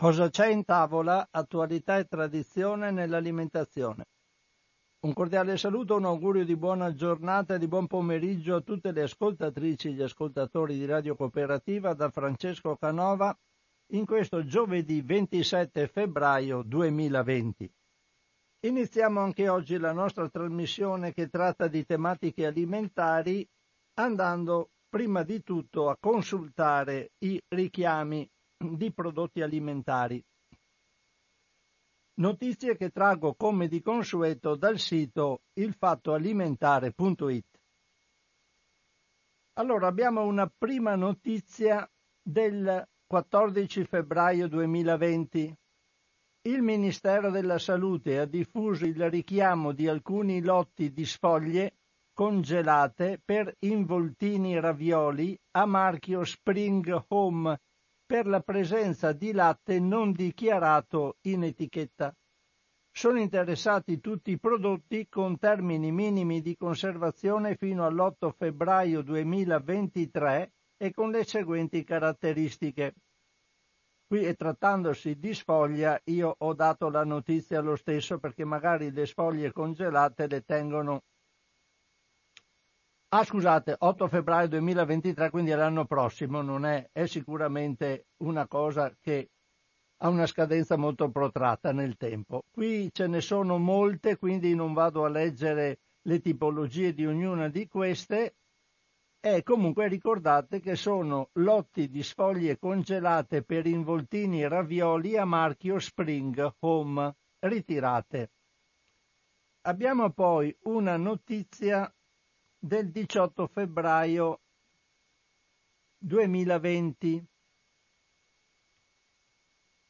Cosa c'è in tavola? Attualità e tradizione nell'alimentazione. Un cordiale saluto, un augurio di buona giornata e di buon pomeriggio a tutte le ascoltatrici e gli ascoltatori di Radio Cooperativa da Francesco Canova in questo giovedì 27 febbraio 2020. Iniziamo anche oggi la nostra trasmissione che tratta di tematiche alimentari andando prima di tutto a consultare i richiami di prodotti alimentari. Notizie che traggo come di consueto dal sito ilfattoalimentare.it. Allora abbiamo una prima notizia del 14 febbraio 2020. Il Ministero della Salute ha diffuso il richiamo di alcuni lotti di sfoglie congelate per involtini ravioli a marchio Spring Home per la presenza di latte non dichiarato in etichetta. Sono interessati tutti i prodotti con termini minimi di conservazione fino all'8 febbraio 2023 e con le seguenti caratteristiche. Qui e trattandosi di sfoglia io ho dato la notizia lo stesso perché magari le sfoglie congelate le tengono Ah, scusate, 8 febbraio 2023, quindi l'anno prossimo, non è, è sicuramente una cosa che ha una scadenza molto protratta nel tempo. Qui ce ne sono molte, quindi non vado a leggere le tipologie di ognuna di queste. E comunque ricordate che sono lotti di sfoglie congelate per involtini e ravioli a marchio Spring Home ritirate. Abbiamo poi una notizia del 18 febbraio 2020.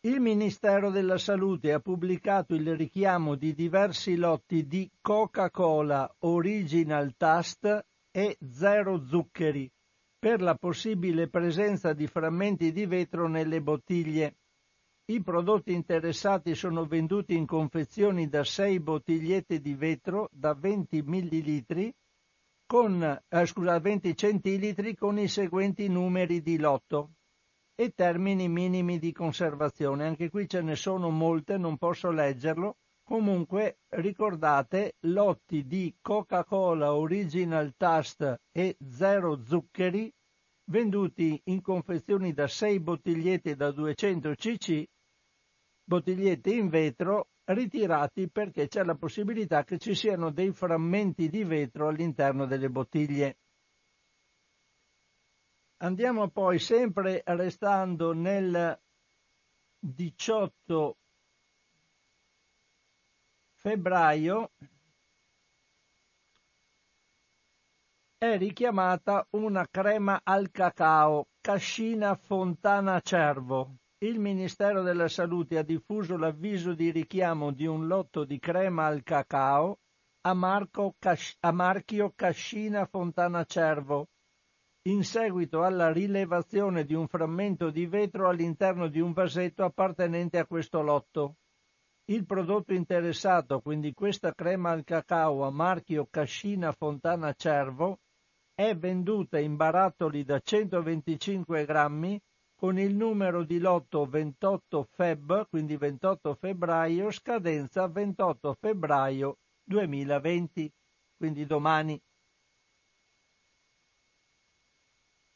Il Ministero della Salute ha pubblicato il richiamo di diversi lotti di Coca-Cola Original Taste e Zero Zuccheri per la possibile presenza di frammenti di vetro nelle bottiglie. I prodotti interessati sono venduti in confezioni da 6 bottigliette di vetro da 20 ml con eh, scusa, 20 centilitri con i seguenti numeri di lotto e termini minimi di conservazione. Anche qui ce ne sono molte, non posso leggerlo. Comunque ricordate lotti di Coca-Cola Original Taste e zero zuccheri venduti in confezioni da 6 bottigliette da 200 cc, bottigliette in vetro ritirati perché c'è la possibilità che ci siano dei frammenti di vetro all'interno delle bottiglie. Andiamo poi sempre restando nel 18 febbraio è richiamata una crema al cacao Cascina Fontana Cervo il Ministero della Salute ha diffuso l'avviso di richiamo di un lotto di crema al cacao a, Marco, a marchio Cascina Fontana Cervo, in seguito alla rilevazione di un frammento di vetro all'interno di un vasetto appartenente a questo lotto. Il prodotto interessato, quindi questa crema al cacao a marchio Cascina Fontana Cervo, è venduta in barattoli da 125 grammi con il numero di lotto 28 Feb, quindi 28 febbraio, scadenza 28 febbraio 2020, quindi domani.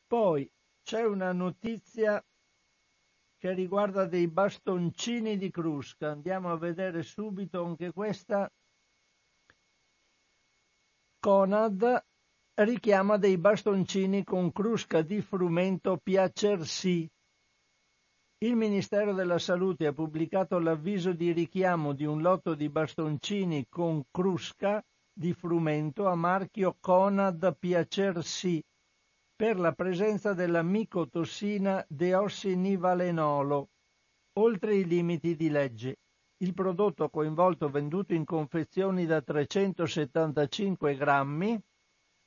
Poi c'è una notizia che riguarda dei bastoncini di crusca. Andiamo a vedere subito anche questa. Conad richiama dei bastoncini con crusca di frumento Piacersi. Il Ministero della Salute ha pubblicato l'avviso di richiamo di un lotto di bastoncini con crusca di frumento a marchio Conad Piacersi per la presenza della micotossina deossinivalenolo oltre i limiti di legge. Il prodotto coinvolto venduto in confezioni da 375 grammi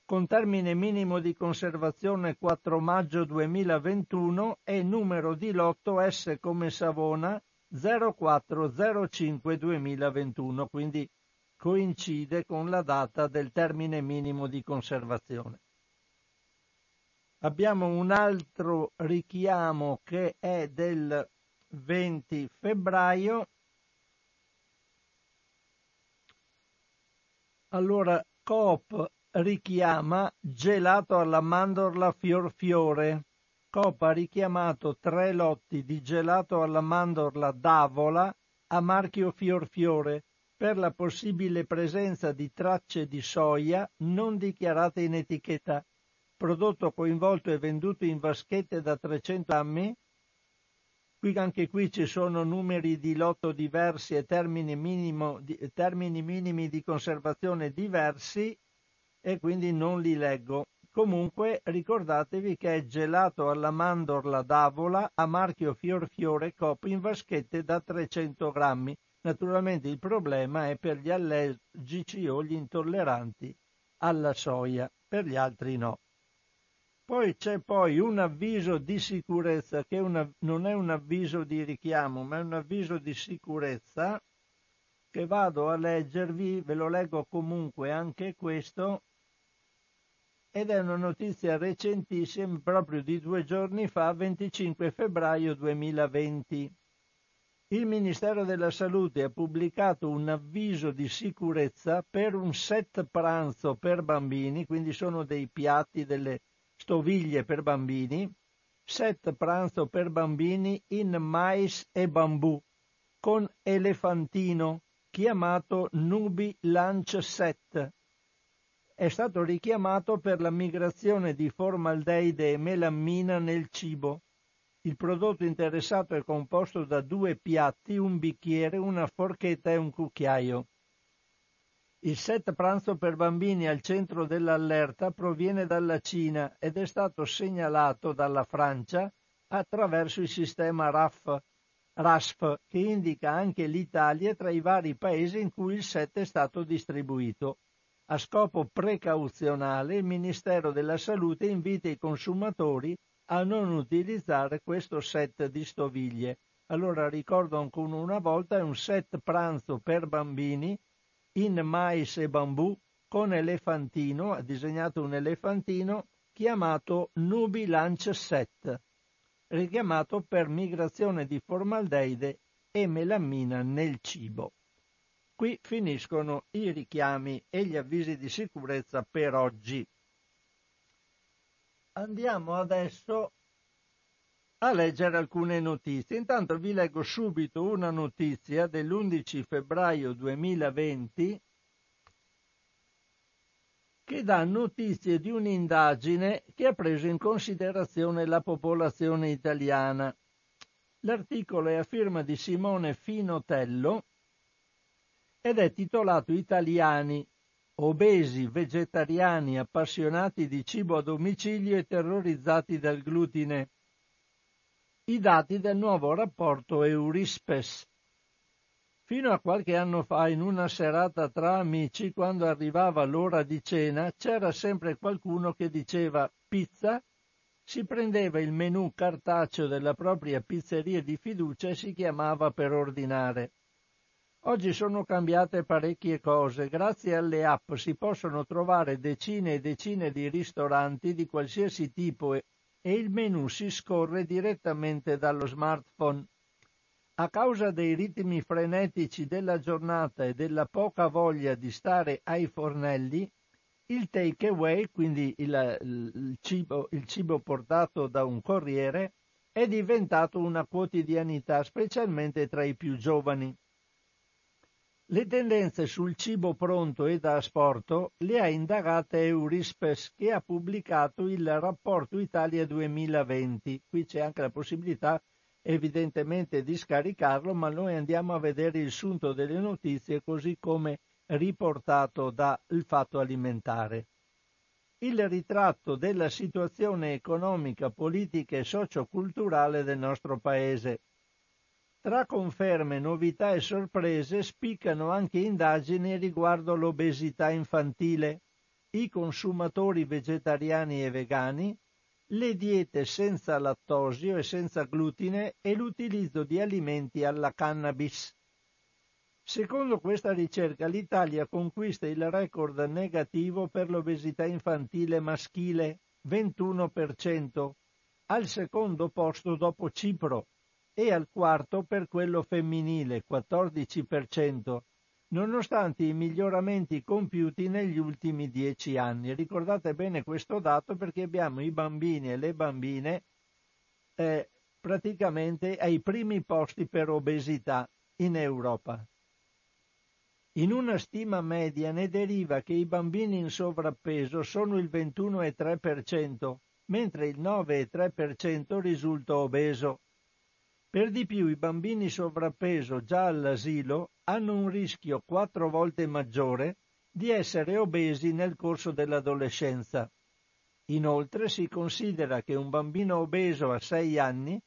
con termine minimo di conservazione 4 maggio 2021 e numero di lotto S come Savona 0405 2021, quindi coincide con la data del termine minimo di conservazione. Abbiamo un altro richiamo che è del 20 febbraio. Allora, Coop richiama gelato alla mandorla fior fiore. Coop ha richiamato tre lotti di gelato alla mandorla d'Avola a marchio fior fiore per la possibile presenza di tracce di soia non dichiarate in etichetta. Prodotto coinvolto e venduto in vaschette da 300 grammi. Qui, anche qui ci sono numeri di lotto diversi e termini, minimo, termini minimi di conservazione diversi e quindi non li leggo. Comunque ricordatevi che è gelato alla mandorla d'avola a marchio Fior Fiore Cop in vaschette da 300 grammi. Naturalmente il problema è per gli allergici o gli intolleranti alla soia, per gli altri no. Poi c'è poi un avviso di sicurezza che una, non è un avviso di richiamo, ma è un avviso di sicurezza che vado a leggervi, ve lo leggo comunque anche questo, ed è una notizia recentissima, proprio di due giorni fa, 25 febbraio 2020. Il Ministero della Salute ha pubblicato un avviso di sicurezza per un set pranzo per bambini, quindi sono dei piatti, delle stoviglie per bambini, set pranzo per bambini in mais e bambù, con elefantino, chiamato Nubi Lunch Set. È stato richiamato per la migrazione di formaldeide e melammina nel cibo il prodotto interessato è composto da due piatti, un bicchiere, una forchetta e un cucchiaio. Il set pranzo per bambini al centro dell'allerta proviene dalla Cina ed è stato segnalato dalla Francia attraverso il sistema RAF, RASF che indica anche l'Italia tra i vari paesi in cui il set è stato distribuito. A scopo precauzionale il Ministero della Salute invita i consumatori a non utilizzare questo set di stoviglie. Allora ricordo ancora una volta è un set pranzo per bambini in mais e bambù con elefantino, ha disegnato un elefantino chiamato Nubi Lunch Set, richiamato per migrazione di formaldeide e melammina nel cibo. Qui finiscono i richiami e gli avvisi di sicurezza per oggi. Andiamo adesso a leggere alcune notizie. Intanto vi leggo subito una notizia dell'11 febbraio 2020 che dà notizie di un'indagine che ha preso in considerazione la popolazione italiana. L'articolo è a firma di Simone Finotello ed è titolato Italiani, obesi, vegetariani, appassionati di cibo a domicilio e terrorizzati dal glutine. I dati del nuovo rapporto Eurispes. Fino a qualche anno fa, in una serata tra amici, quando arrivava l'ora di cena, c'era sempre qualcuno che diceva pizza, si prendeva il menù cartaceo della propria pizzeria di fiducia e si chiamava per ordinare. Oggi sono cambiate parecchie cose. Grazie alle app si possono trovare decine e decine di ristoranti di qualsiasi tipo e, il menu si scorre direttamente dallo smartphone. A causa dei ritmi frenetici della giornata e della poca voglia di stare ai fornelli, il take away, quindi il, il, cibo, il cibo portato da un corriere, è diventato una quotidianità, specialmente tra i più giovani. Le tendenze sul cibo pronto e da asporto le ha indagate Eurispes che ha pubblicato il rapporto Italia 2020. Qui c'è anche la possibilità evidentemente di scaricarlo, ma noi andiamo a vedere il sunto delle notizie così come riportato dal Fatto Alimentare. Il ritratto della situazione economica, politica e socioculturale del nostro Paese. Tra conferme, novità e sorprese spiccano anche indagini riguardo l'obesità infantile, i consumatori vegetariani e vegani, le diete senza lattosio e senza glutine e l'utilizzo di alimenti alla cannabis. Secondo questa ricerca l'Italia conquista il record negativo per l'obesità infantile maschile, 21%, al secondo posto dopo Cipro, e al quarto per quello femminile 14%, nonostante i miglioramenti compiuti negli ultimi dieci anni. Ricordate bene questo dato perché abbiamo i bambini e le bambine eh, praticamente ai primi posti per obesità in Europa. In una stima media ne deriva che i bambini in sovrappeso sono il 21,3%, mentre il 9,3% risulta obeso. Per di più i bambini sovrappeso già all'asilo hanno un rischio quattro volte maggiore di essere obesi nel corso dell'adolescenza. Inoltre si considera che un bambino obeso a 6 anni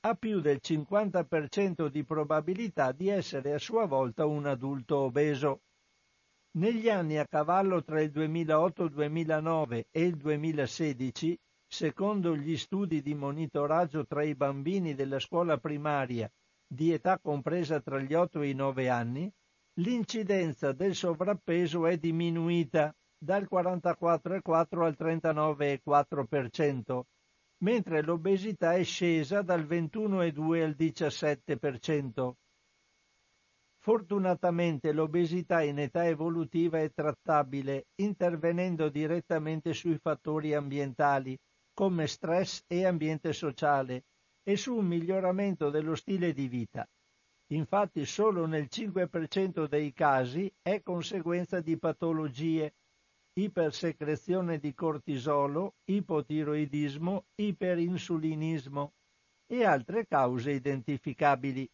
ha più del 50% di probabilità di essere a sua volta un adulto obeso. Negli anni a cavallo tra il 2008-2009 e il 2016, secondo gli studi di monitoraggio tra i bambini della scuola primaria di età compresa tra gli 8 e i 9 anni, l'incidenza del sovrappeso è diminuita dal 44,4 al 39,4%, mentre l'obesità è scesa dal 21,2 al 17%. Fortunatamente l'obesità in età evolutiva è trattabile intervenendo direttamente sui fattori ambientali come stress e ambiente sociale e su un miglioramento dello stile di vita. Infatti solo nel 5% dei casi è conseguenza di patologie ipersecrezione di cortisolo, ipotiroidismo, iperinsulinismo e altre cause identificabili.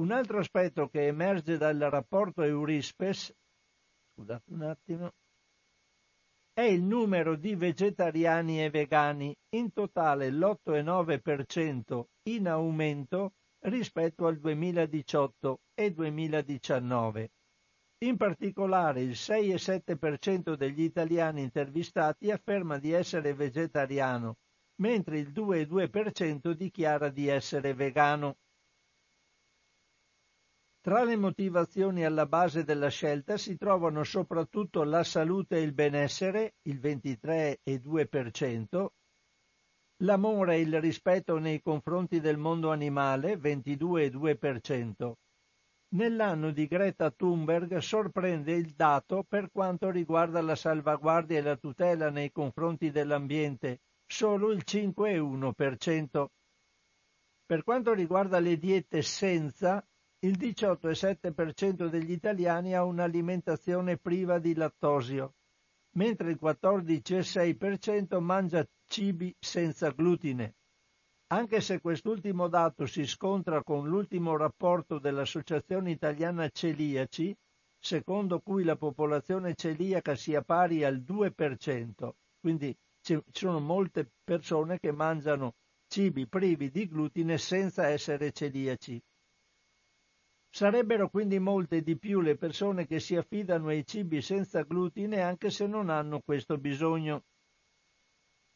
Un altro aspetto che emerge dal rapporto Eurispes scusate un attimo, è il numero di vegetariani e vegani, in totale l'8,9% in aumento rispetto al 2018 e 2019. In particolare il 6,7% degli italiani intervistati afferma di essere vegetariano, mentre il 2,2% dichiara di essere vegano. Tra le motivazioni alla base della scelta si trovano soprattutto la salute e il benessere, il 23,2%, l'amore e il rispetto nei confronti del mondo animale, 22,2%, Nell'anno di Greta Thunberg sorprende il dato per quanto riguarda la salvaguardia e la tutela nei confronti dell'ambiente, solo il 5,1%. Per quanto riguarda le diete senza, il 18,7% degli italiani ha un'alimentazione priva di lattosio, mentre il 14,6% mangia cibi senza glutine. Anche se quest'ultimo dato si scontra con l'ultimo rapporto dell'Associazione Italiana Celiaci, secondo cui la popolazione celiaca sia pari al 2%, quindi ci sono molte persone che mangiano cibi privi di glutine senza essere celiaci. Sarebbero quindi molte di più le persone che si affidano ai cibi senza glutine anche se non hanno questo bisogno.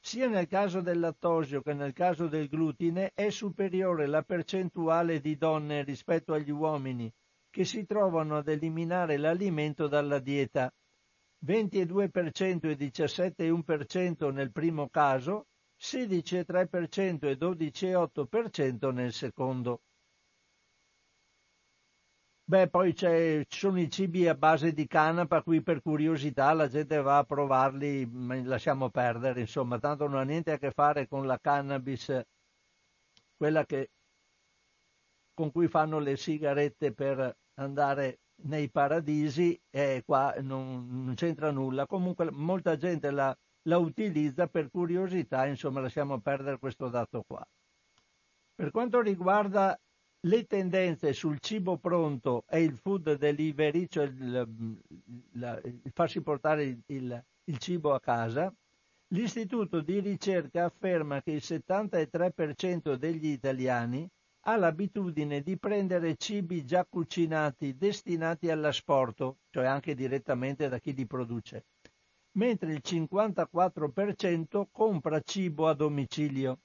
Sia nel caso del lattosio che nel caso del glutine è superiore la percentuale di donne rispetto agli uomini che si trovano ad eliminare l'alimento dalla dieta. 22% e 17,1% nel primo caso, 16,3% e 12,8% nel secondo. Beh, poi ci sono i cibi a base di canapa, qui per curiosità la gente va a provarli, ma lasciamo perdere, insomma, tanto non ha niente a che fare con la cannabis, quella che, con cui fanno le sigarette per andare nei paradisi, e qua non, non c'entra nulla. Comunque molta gente la, la utilizza per curiosità, insomma, lasciamo perdere questo dato qua. Per quanto riguarda le tendenze sul cibo pronto e il food delivery, cioè il, la, il farsi portare il, il, il cibo a casa, l'istituto di ricerca afferma che il 73% degli italiani ha l'abitudine di prendere cibi già cucinati destinati all'asporto, cioè anche direttamente da chi li produce, mentre il 54% compra cibo a domicilio.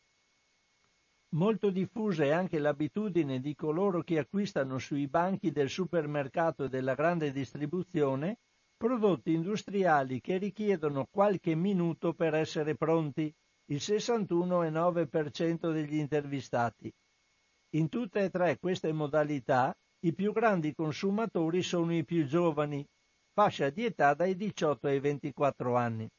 Molto diffusa è anche l'abitudine di coloro che acquistano sui banchi del supermercato e della grande distribuzione prodotti industriali che richiedono qualche minuto per essere pronti, il 61,9% degli intervistati. In tutte e tre queste modalità i più grandi consumatori sono i più giovani, fascia di età dai 18 ai 24 anni.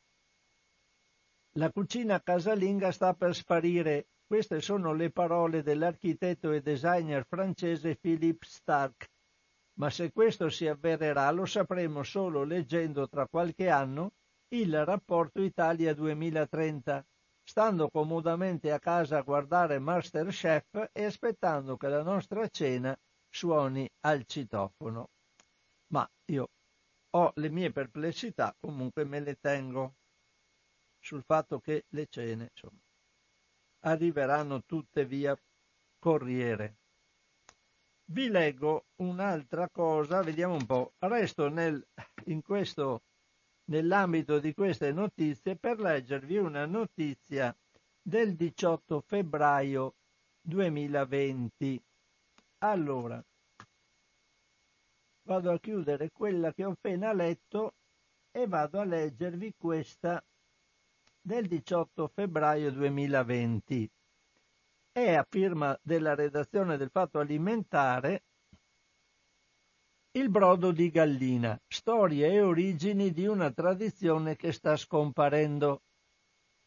La cucina casalinga sta per sparire. Queste sono le parole dell'architetto e designer francese Philippe Stark. Ma se questo si avvererà lo sapremo solo leggendo tra qualche anno il rapporto Italia 2030, stando comodamente a casa a guardare Masterchef e aspettando che la nostra cena suoni al citofono. Ma io ho le mie perplessità, comunque me le tengo sul fatto che le cene insomma, arriveranno tutte via corriere. Vi leggo un'altra cosa, vediamo un po'. Resto nel, questo, nell'ambito di queste notizie per leggervi una notizia del 18 febbraio 2020. Allora, vado a chiudere quella che ho appena letto e vado a leggervi questa del 18 febbraio 2020. È a firma della redazione del Fatto Alimentare il brodo di gallina, storie e origini di una tradizione che sta scomparendo.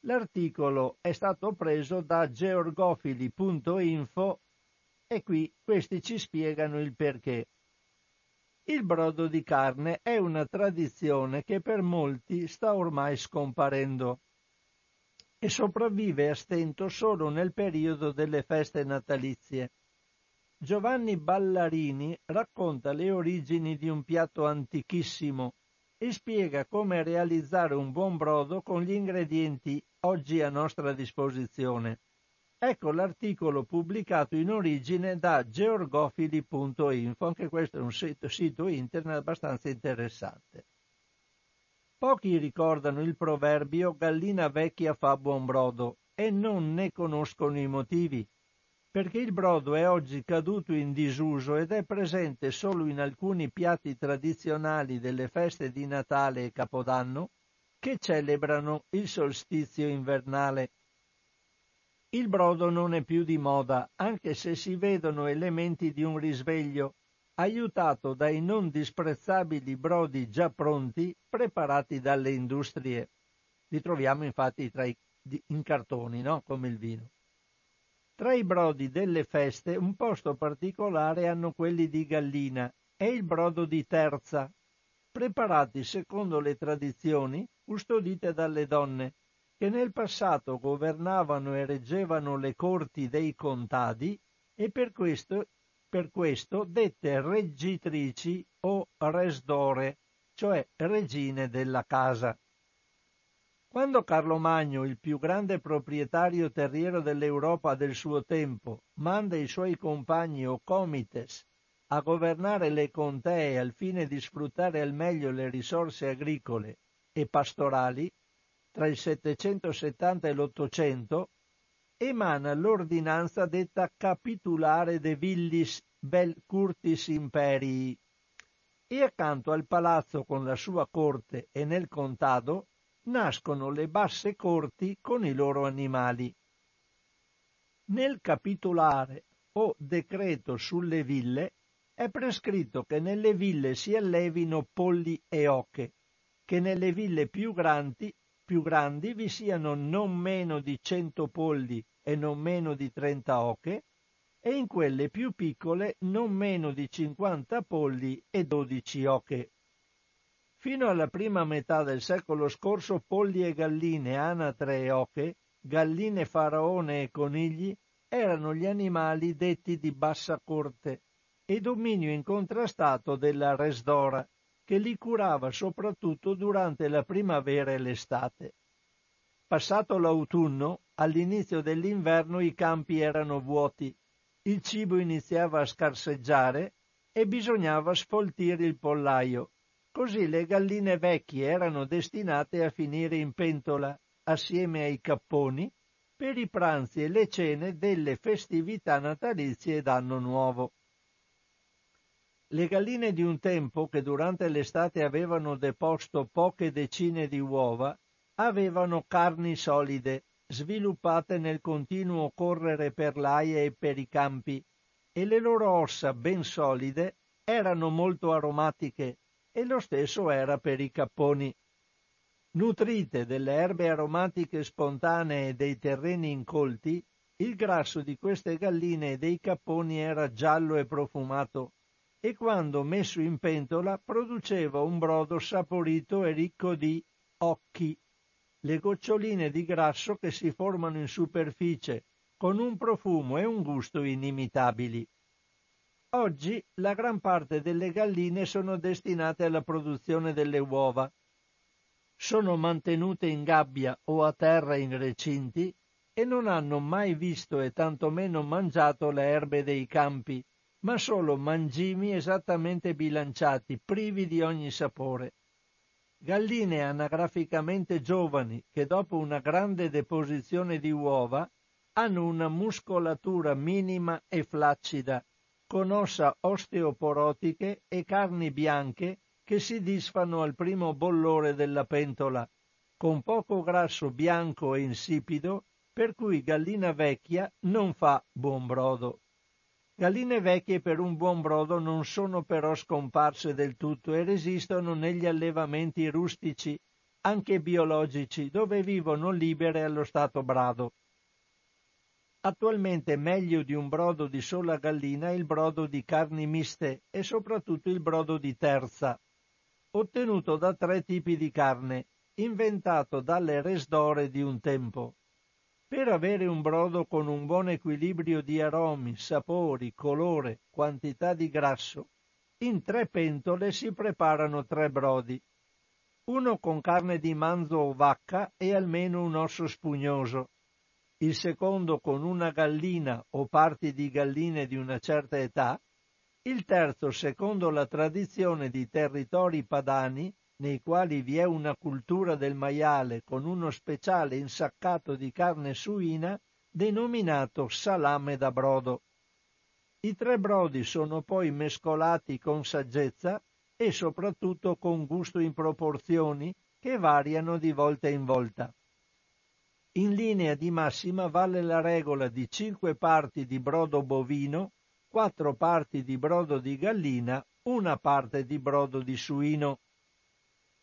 L'articolo è stato preso da georgofili.info e qui questi ci spiegano il perché. Il brodo di carne è una tradizione che per molti sta ormai scomparendo e sopravvive a stento solo nel periodo delle feste natalizie. Giovanni Ballarini racconta le origini di un piatto antichissimo e spiega come realizzare un buon brodo con gli ingredienti oggi a nostra disposizione. Ecco l'articolo pubblicato in origine da georgofili.info, anche questo è un sito, sito internet abbastanza interessante. Pochi ricordano il proverbio gallina vecchia fa buon brodo e non ne conoscono i motivi, perché il brodo è oggi caduto in disuso ed è presente solo in alcuni piatti tradizionali delle feste di Natale e Capodanno che celebrano il solstizio invernale. Il brodo non è più di moda, anche se si vedono elementi di un risveglio aiutato dai non disprezzabili brodi già pronti preparati dalle industrie. Li troviamo infatti i, in cartoni, no? come il vino. Tra i brodi delle feste un posto particolare hanno quelli di gallina e il brodo di terza, preparati secondo le tradizioni custodite dalle donne, che nel passato governavano e reggevano le corti dei contadi e per questo per questo dette reggitrici o resdore, cioè regine della casa. Quando Carlo Magno, il più grande proprietario terriero dell'Europa del suo tempo, manda i suoi compagni o comites a governare le contee al fine di sfruttare al meglio le risorse agricole e pastorali, tra il 770 e l'800, emana l'ordinanza detta capitulare de villis bel curtis imperii e accanto al palazzo con la sua corte e nel contado nascono le basse corti con i loro animali. Nel capitolare o decreto sulle ville è prescritto che nelle ville si allevino polli e oche, che nelle ville più grandi, più grandi vi siano non meno di cento polli e non meno di trenta oche, e in quelle più piccole non meno di 50 polli e 12 oche. Fino alla prima metà del secolo scorso polli e galline, anatre e oche, galline faraone e conigli erano gli animali detti di bassa corte e dominio incontrastato della resdora, che li curava soprattutto durante la primavera e l'estate. Passato l'autunno, all'inizio dell'inverno i campi erano vuoti, il cibo iniziava a scarseggiare e bisognava sfoltire il pollaio. Così le galline vecchie erano destinate a finire in pentola, assieme ai capponi, per i pranzi e le cene delle festività natalizie d'anno nuovo. Le galline di un tempo, che durante l'estate avevano deposto poche decine di uova, avevano carni solide, sviluppate nel continuo correre per l'aia e per i campi, e le loro ossa ben solide erano molto aromatiche e lo stesso era per i capponi. Nutrite delle erbe aromatiche spontanee dei terreni incolti, il grasso di queste galline e dei capponi era giallo e profumato e quando messo in pentola produceva un brodo saporito e ricco di occhi, le goccioline di grasso che si formano in superficie con un profumo e un gusto inimitabili. Oggi la gran parte delle galline sono destinate alla produzione delle uova. Sono mantenute in gabbia o a terra in recinti e non hanno mai visto e tantomeno mangiato le erbe dei campi, ma solo mangimi esattamente bilanciati, privi di ogni sapore. Galline anagraficamente giovani che dopo una grande deposizione di uova hanno una muscolatura minima e flaccida, con ossa osteoporotiche e carni bianche che si disfano al primo bollore della pentola, con poco grasso bianco e insipido, per cui gallina vecchia non fa buon brodo. Galline vecchie per un buon brodo non sono però scomparse del tutto e resistono negli allevamenti rustici, anche biologici, dove vivono libere allo stato brado. Attualmente meglio di un brodo di sola gallina è il brodo di carni miste e soprattutto il brodo di terza, ottenuto da tre tipi di carne, inventato dalle resdore di un tempo. Per avere un brodo con un buon equilibrio di aromi, sapori, colore, quantità di grasso, in tre pentole si preparano tre brodi. Uno con carne di manzo o vacca e almeno un osso spugnoso. Il secondo con una gallina o parti di galline di una certa età. Il terzo secondo la tradizione di territori padani nei quali vi è una cultura del maiale con uno speciale insaccato di carne suina denominato salame da brodo. I tre brodi sono poi mescolati con saggezza e soprattutto con gusto in proporzioni che variano di volta in volta. In linea di massima vale la regola di cinque parti di brodo bovino, quattro parti di brodo di gallina, una parte di brodo di suino.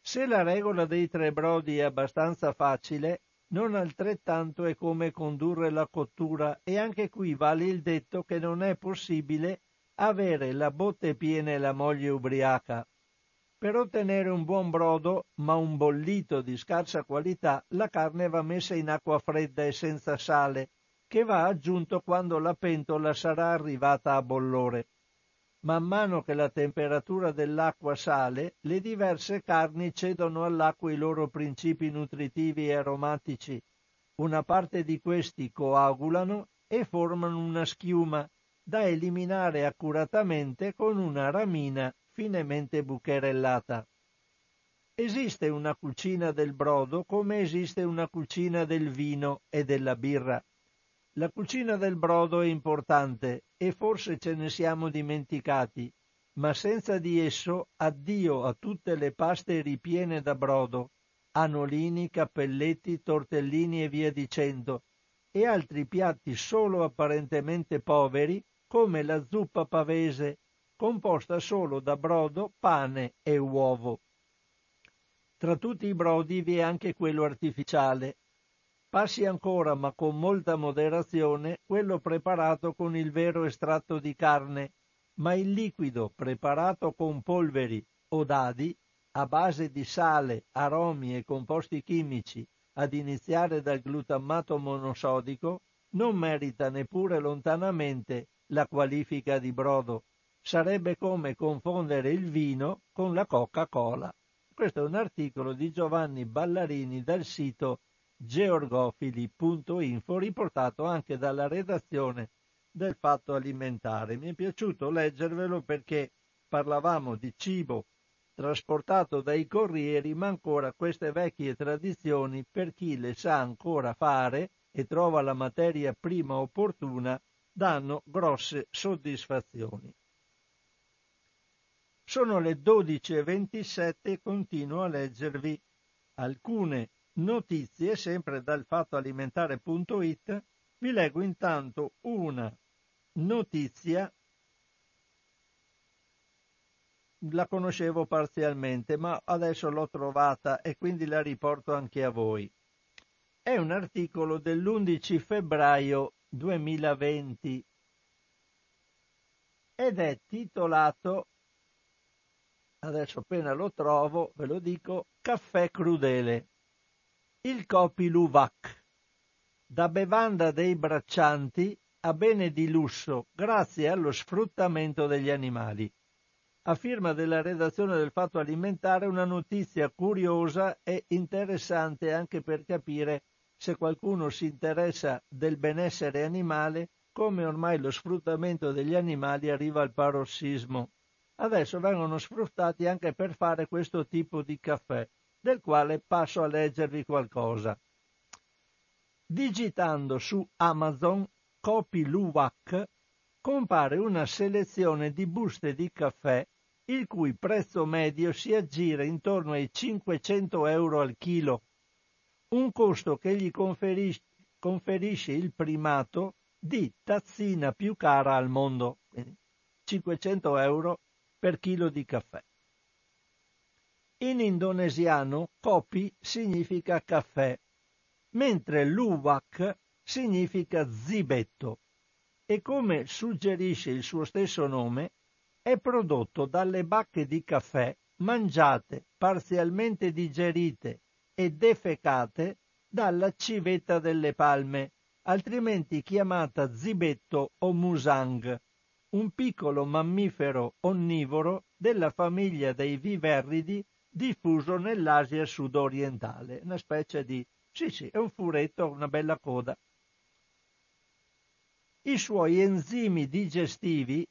Se la regola dei tre brodi è abbastanza facile, non altrettanto è come condurre la cottura e anche qui vale il detto che non è possibile avere la botte piena e la moglie ubriaca. Per ottenere un buon brodo, ma un bollito di scarsa qualità, la carne va messa in acqua fredda e senza sale, che va aggiunto quando la pentola sarà arrivata a bollore. Man mano che la temperatura dell'acqua sale, le diverse carni cedono all'acqua i loro principi nutritivi e aromatici. Una parte di questi coagulano e formano una schiuma da eliminare accuratamente con una ramina finemente bucherellata. Esiste una cucina del brodo come esiste una cucina del vino e della birra. La cucina del brodo è importante e forse ce ne siamo dimenticati, ma senza di esso addio a tutte le paste ripiene da brodo, anolini, cappelletti, tortellini e via dicendo, e altri piatti solo apparentemente poveri come la zuppa pavese, composta solo da brodo, pane e uovo. Tra tutti i brodi vi è anche quello artificiale, Passi ancora, ma con molta moderazione, quello preparato con il vero estratto di carne, ma il liquido preparato con polveri o dadi, a base di sale, aromi e composti chimici, ad iniziare dal glutammato monosodico, non merita neppure lontanamente la qualifica di brodo. Sarebbe come confondere il vino con la Coca-Cola. Questo è un articolo di Giovanni Ballarini dal sito georgofili.info riportato anche dalla redazione del Fatto Alimentare. Mi è piaciuto leggervelo perché parlavamo di cibo trasportato dai corrieri, ma ancora queste vecchie tradizioni per chi le sa ancora fare e trova la materia prima opportuna danno grosse soddisfazioni. Sono le 12.27 e continuo a leggervi alcune notizie, sempre dal fattoalimentare.it, vi leggo intanto una notizia la conoscevo parzialmente, ma adesso l'ho trovata e quindi la riporto anche a voi. È un articolo dell'11 febbraio 2020 ed è titolato, adesso appena lo trovo, ve lo dico, Caffè crudele. Il Copi Luvac. Da bevanda dei braccianti a bene di lusso grazie allo sfruttamento degli animali. A firma della redazione del Fatto Alimentare una notizia curiosa e interessante anche per capire se qualcuno si interessa del benessere animale come ormai lo sfruttamento degli animali arriva al parossismo. Adesso vengono sfruttati anche per fare questo tipo di caffè, del quale passo a leggervi qualcosa. Digitando su Amazon Copy Luwak compare una selezione di buste di caffè il cui prezzo medio si aggira intorno ai 500 euro al chilo, un costo che gli conferisce, conferisce il primato di tazzina più cara al mondo, 500 euro per chilo di caffè. In indonesiano kopi significa caffè, mentre luwak significa zibetto. E come suggerisce il suo stesso nome è prodotto dalle bacche di caffè mangiate, parzialmente digerite e defecate dalla civetta delle palme altrimenti chiamata zibetto o musang, un piccolo mammifero onnivoro della famiglia dei viverridi diffuso nell'Asia sudorientale, una specie di... sì sì, è un furetto, una bella coda. I suoi enzimi digestivi,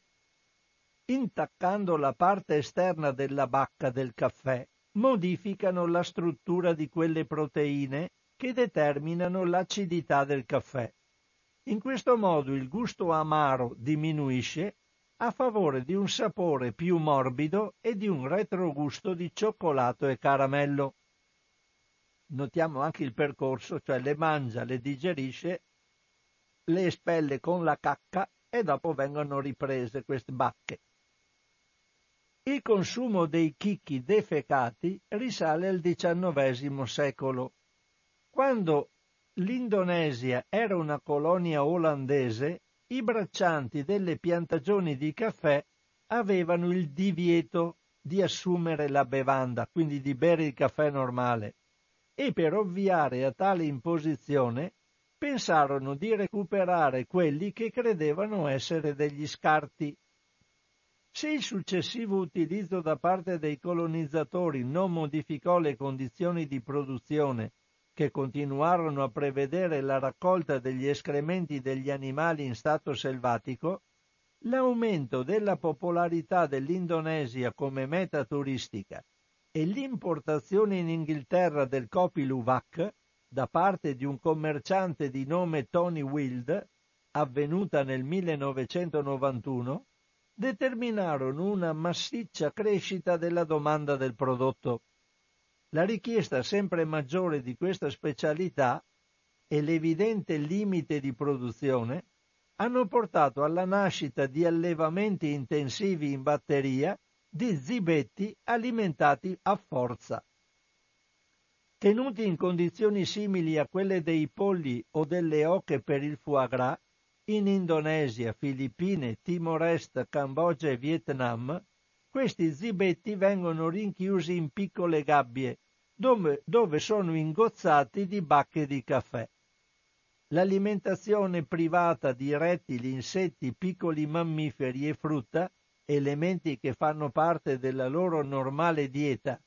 intaccando la parte esterna della bacca del caffè, modificano la struttura di quelle proteine che determinano l'acidità del caffè. In questo modo il gusto amaro diminuisce a favore di un sapore più morbido e di un retrogusto di cioccolato e caramello. Notiamo anche il percorso, cioè le mangia, le digerisce, le espelle con la cacca e dopo vengono riprese queste bacche. Il consumo dei chicchi defecati risale al XIX secolo quando l'Indonesia era una colonia olandese, i braccianti delle piantagioni di caffè avevano il divieto di assumere la bevanda, quindi di bere il caffè normale, e per ovviare a tale imposizione pensarono di recuperare quelli che credevano essere degli scarti. Se il successivo utilizzo da parte dei colonizzatori non modificò le condizioni di produzione che continuarono a prevedere la raccolta degli escrementi degli animali in stato selvatico, l'aumento della popolarità dell'Indonesia come meta turistica e l'importazione in Inghilterra del Kopi Luwak da parte di un commerciante di nome Tony Wild, avvenuta nel 1991, determinarono una massiccia crescita della domanda del prodotto. La richiesta sempre maggiore di questa specialità e l'evidente limite di produzione hanno portato alla nascita di allevamenti intensivi in batteria di zibetti alimentati a forza. Tenuti in condizioni simili a quelle dei polli o delle oche per il foie gras, in Indonesia, Filippine, Timor-Est, Cambogia e Vietnam, questi zibetti vengono rinchiusi in piccole gabbie, dove, dove sono ingozzati di bacche di caffè. L'alimentazione privata di rettili, insetti, piccoli mammiferi e frutta, elementi che fanno parte della loro normale dieta,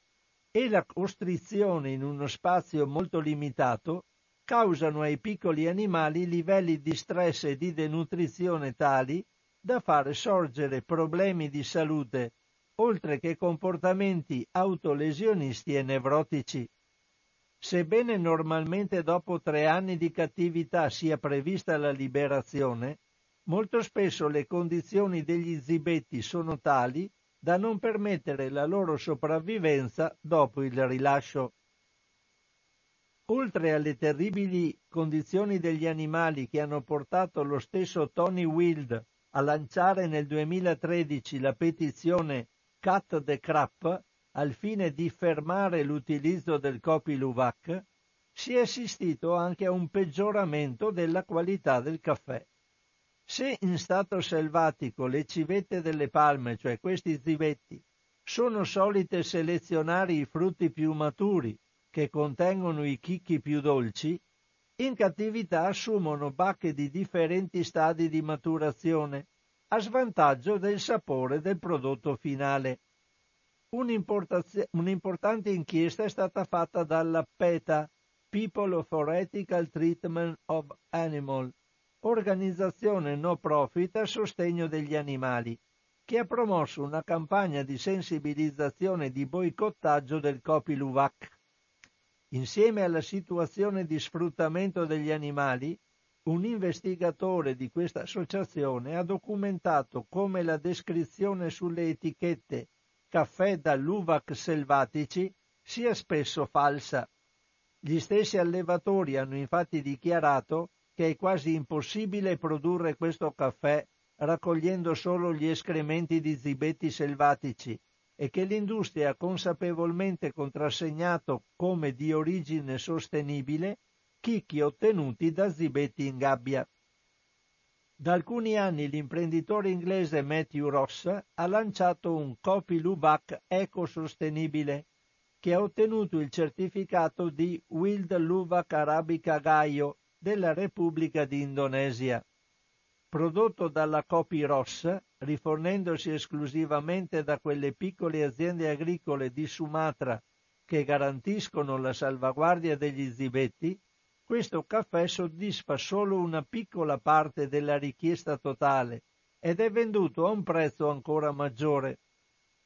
e la costrizione in uno spazio molto limitato causano ai piccoli animali livelli di stress e di denutrizione tali da fare sorgere problemi di salute oltre che comportamenti autolesionisti e nevrotici. Sebbene normalmente dopo tre anni di cattività sia prevista la liberazione, molto spesso le condizioni degli zibetti sono tali da non permettere la loro sopravvivenza dopo il rilascio. Oltre alle terribili condizioni degli animali che hanno portato lo stesso Tony Wild a lanciare nel 2013 la petizione cut the crap al fine di fermare l'utilizzo del Copi Luwak, si è assistito anche a un peggioramento della qualità del caffè. Se in stato selvatico le civette delle palme, cioè questi zivetti, sono solite selezionare i frutti più maturi che contengono i chicchi più dolci, in cattività assumono bacche di differenti stadi di maturazione, a svantaggio del sapore del prodotto finale. Un'importante inchiesta è stata fatta dalla PETA, People for Ethical Treatment of Animal, organizzazione no profit a sostegno degli animali, che ha promosso una campagna di sensibilizzazione di boicottaggio del Copi Luwak. Insieme alla situazione di sfruttamento degli animali, un investigatore di questa associazione ha documentato come la descrizione sulle etichette caffè dall'uvac selvatici sia spesso falsa. Gli stessi allevatori hanno infatti dichiarato che è quasi impossibile produrre questo caffè raccogliendo solo gli escrementi di zibetti selvatici e che l'industria ha consapevolmente contrassegnato come di origine sostenibile chicchi ottenuti da zibetti in gabbia. Da alcuni anni l'imprenditore inglese Matthew Ross ha lanciato un Copy Luwak ecosostenibile che ha ottenuto il certificato di Wild Luwak Arabica Gaio della Repubblica di Indonesia. Prodotto dalla Copi Ross, rifornendosi esclusivamente da quelle piccole aziende agricole di Sumatra che garantiscono la salvaguardia degli zibetti, questo caffè soddisfa solo una piccola parte della richiesta totale ed è venduto a un prezzo ancora maggiore.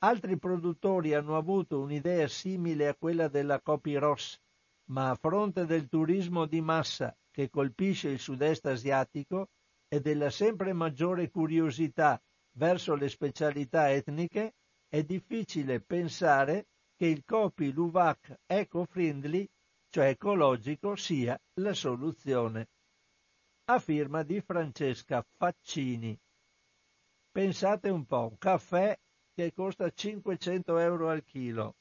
Altri produttori hanno avuto un'idea simile a quella della Copi Ross, ma a fronte del turismo di massa che colpisce il sud-est asiatico e della sempre maggiore curiosità verso le specialità etniche, è difficile pensare che il Copi Luwak eco-friendly, cioè ecologico, sia la soluzione. A firma di Francesca Faccini. Pensate un po', un caffè che costa 500 euro al chilo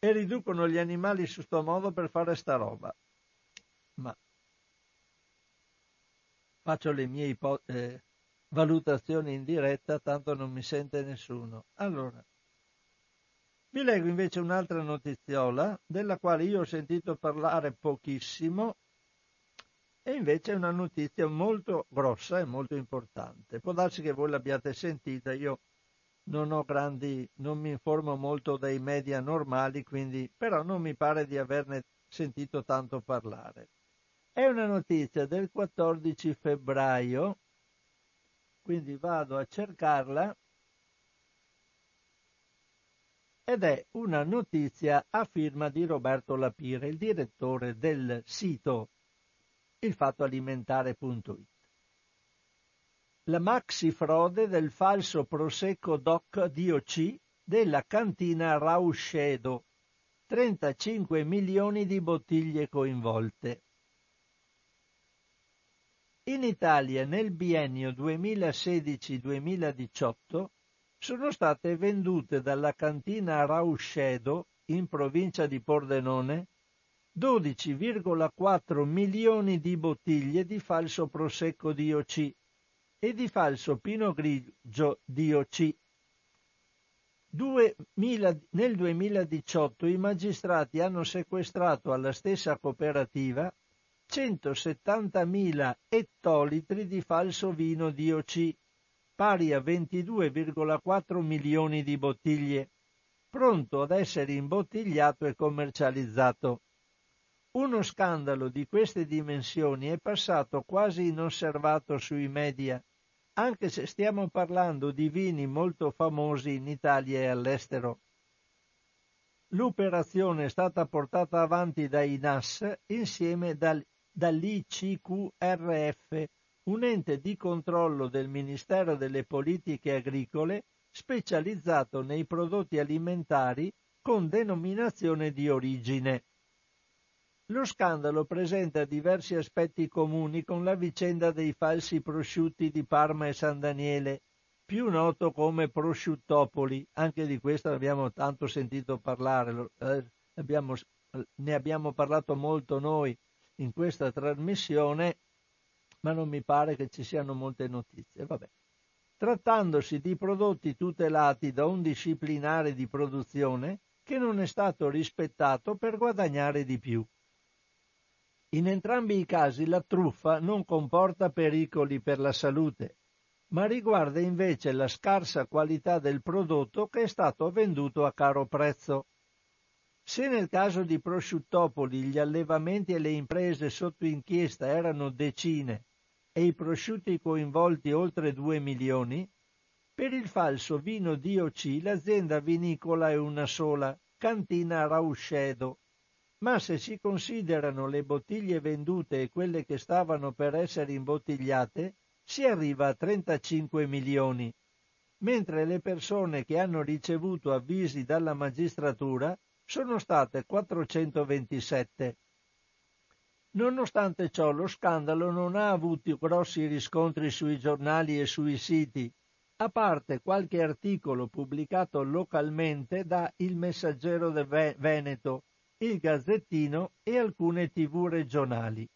e riducono gli animali su sto modo per fare sta roba ma faccio le mie ipo- eh, valutazioni in diretta, tanto non mi sente nessuno. Allora, vi leggo invece un'altra notiziola della quale io ho sentito parlare pochissimo e invece è una notizia molto grossa e molto importante. Può darsi che voi l'abbiate sentita, io non ho grandi, non mi informo molto dai media normali, quindi però non mi pare di averne sentito tanto parlare. È una notizia del 14 febbraio, quindi vado a cercarla, ed è una notizia a firma di Roberto Lapire, il direttore del sito ilfattoalimentare.it. La maxi frode del falso prosecco DOC DOC della cantina Rauscedo, 35 milioni di bottiglie coinvolte. In Italia nel biennio 2016-2018 sono state vendute dalla cantina Rauscedo, in provincia di Pordenone, 12,4 milioni di bottiglie di falso prosecco DOC e di falso Pino Grigio DOC. 2000, nel 2018 i magistrati hanno sequestrato alla stessa cooperativa 170.000 ettolitri di falso vino DOC, pari a 22,4 milioni di bottiglie, pronto ad essere imbottigliato e commercializzato. Uno scandalo di queste dimensioni è passato quasi inosservato sui media, anche se stiamo parlando di vini molto famosi in Italia e all'estero. L'operazione è stata portata avanti dai NAS insieme dal dall'ICQRF, un ente di controllo del Ministero delle Politiche Agricole specializzato nei prodotti alimentari con denominazione di origine. Lo scandalo presenta diversi aspetti comuni con la vicenda dei falsi prosciutti di Parma e San Daniele, più noto come prosciuttopoli, anche di questo abbiamo tanto sentito parlare, eh, abbiamo, ne abbiamo parlato molto noi in questa trasmissione, ma non mi pare che ci siano molte notizie. Vabbè. Trattandosi di prodotti tutelati da un disciplinare di produzione che non è stato rispettato per guadagnare di più. In entrambi i casi la truffa non comporta pericoli per la salute, ma riguarda invece la scarsa qualità del prodotto che è stato venduto a caro prezzo. Se nel caso di Prosciuttopoli gli allevamenti e le imprese sotto inchiesta erano decine e i prosciutti coinvolti oltre 2 milioni, per il falso vino DOC l'azienda vinicola è una sola, Cantina Rauscedo, ma se si considerano le bottiglie vendute e quelle che stavano per essere imbottigliate, si arriva a 35 milioni, mentre le persone che hanno ricevuto avvisi dalla magistratura sono state 427. Nonostante ciò lo scandalo non ha avuto grossi riscontri sui giornali e sui siti, a parte qualche articolo pubblicato localmente da Il Messaggero del Veneto, il Gazzettino e alcune tv regionali.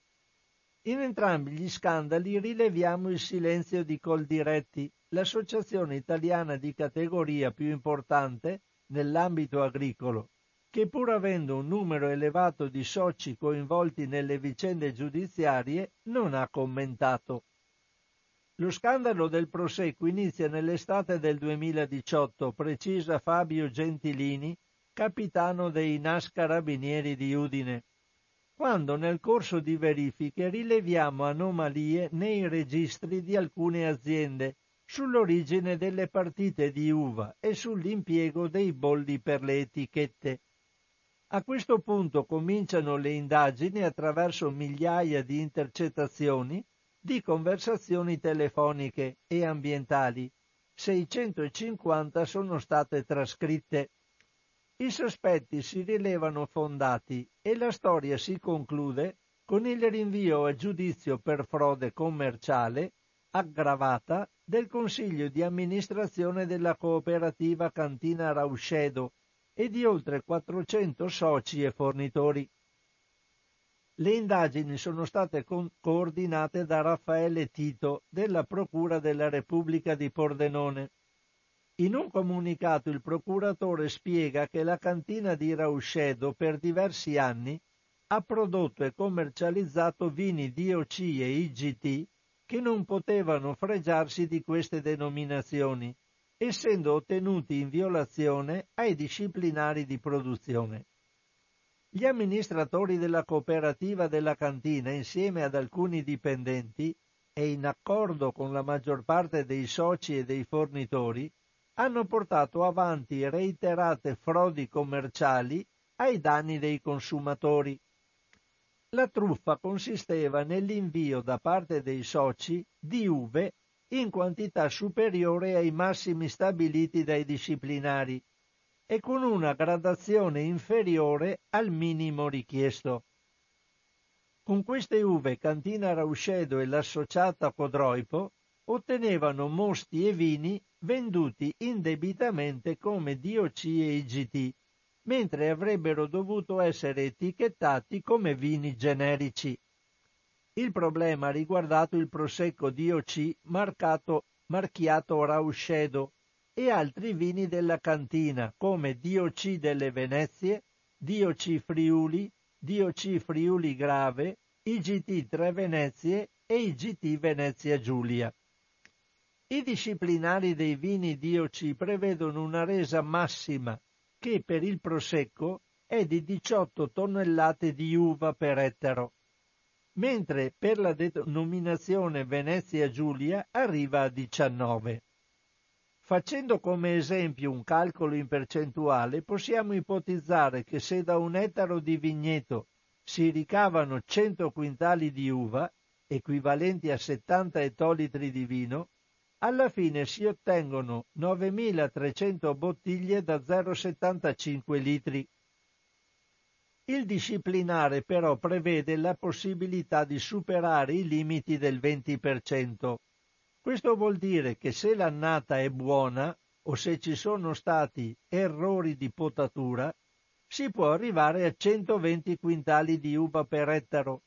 In entrambi gli scandali rileviamo il silenzio di Coldiretti, l'associazione italiana di categoria più importante nell'ambito agricolo, che pur avendo un numero elevato di soci coinvolti nelle vicende giudiziarie non ha commentato. Lo scandalo del Proseco inizia nell'estate del 2018, precisa Fabio Gentilini, capitano dei NAS Carabinieri di Udine, quando nel corso di verifiche rileviamo anomalie nei registri di alcune aziende sull'origine delle partite di uva e sull'impiego dei bolli per le etichette. A questo punto cominciano le indagini attraverso migliaia di intercettazioni di conversazioni telefoniche e ambientali. 650 sono state trascritte. I sospetti si rilevano fondati e la storia si conclude con il rinvio a giudizio per frode commerciale aggravata del Consiglio di amministrazione della cooperativa Cantina Rauscedo e di oltre 400 soci e fornitori. Le indagini sono state co- coordinate da Raffaele Tito della Procura della Repubblica di Pordenone. In un comunicato il procuratore spiega che la cantina di Rauscedo per diversi anni ha prodotto e commercializzato vini DOC e IGT che non potevano fregiarsi di queste denominazioni, essendo ottenuti in violazione ai disciplinari di produzione. Gli amministratori della cooperativa della cantina, insieme ad alcuni dipendenti e in accordo con la maggior parte dei soci e dei fornitori, hanno portato avanti reiterate frodi commerciali ai danni dei consumatori. La truffa consisteva nell'invio da parte dei soci di uve in quantità superiore ai massimi stabiliti dai disciplinari e con una gradazione inferiore al minimo richiesto. Con queste uve Cantina Rauscedo e l'associata Codroipo ottenevano mosti e vini venduti indebitamente come DOC e IGT, mentre avrebbero dovuto essere etichettati come vini generici. Il problema ha riguardato il prosecco DOC marcato, marchiato Rauscedo e altri vini della cantina come DOC delle Venezie, DOC Friuli, DOC Friuli Grave, IGT Tre Venezie e IGT Venezia Giulia. I disciplinari dei vini DOC prevedono una resa massima che per il prosecco è di 18 tonnellate di uva per ettaro, mentre per la denominazione Venezia Giulia arriva a 19. Facendo come esempio un calcolo in percentuale, possiamo ipotizzare che se da un ettaro di vigneto si ricavano 100 quintali di uva, equivalenti a 70 ettolitri di vino, alla fine si ottengono 9.300 bottiglie da 0,75 litri. Il disciplinare però prevede la possibilità di superare i limiti del 20%. Questo vuol dire che se l'annata è buona o se ci sono stati errori di potatura, si può arrivare a 120 quintali di uva per ettaro,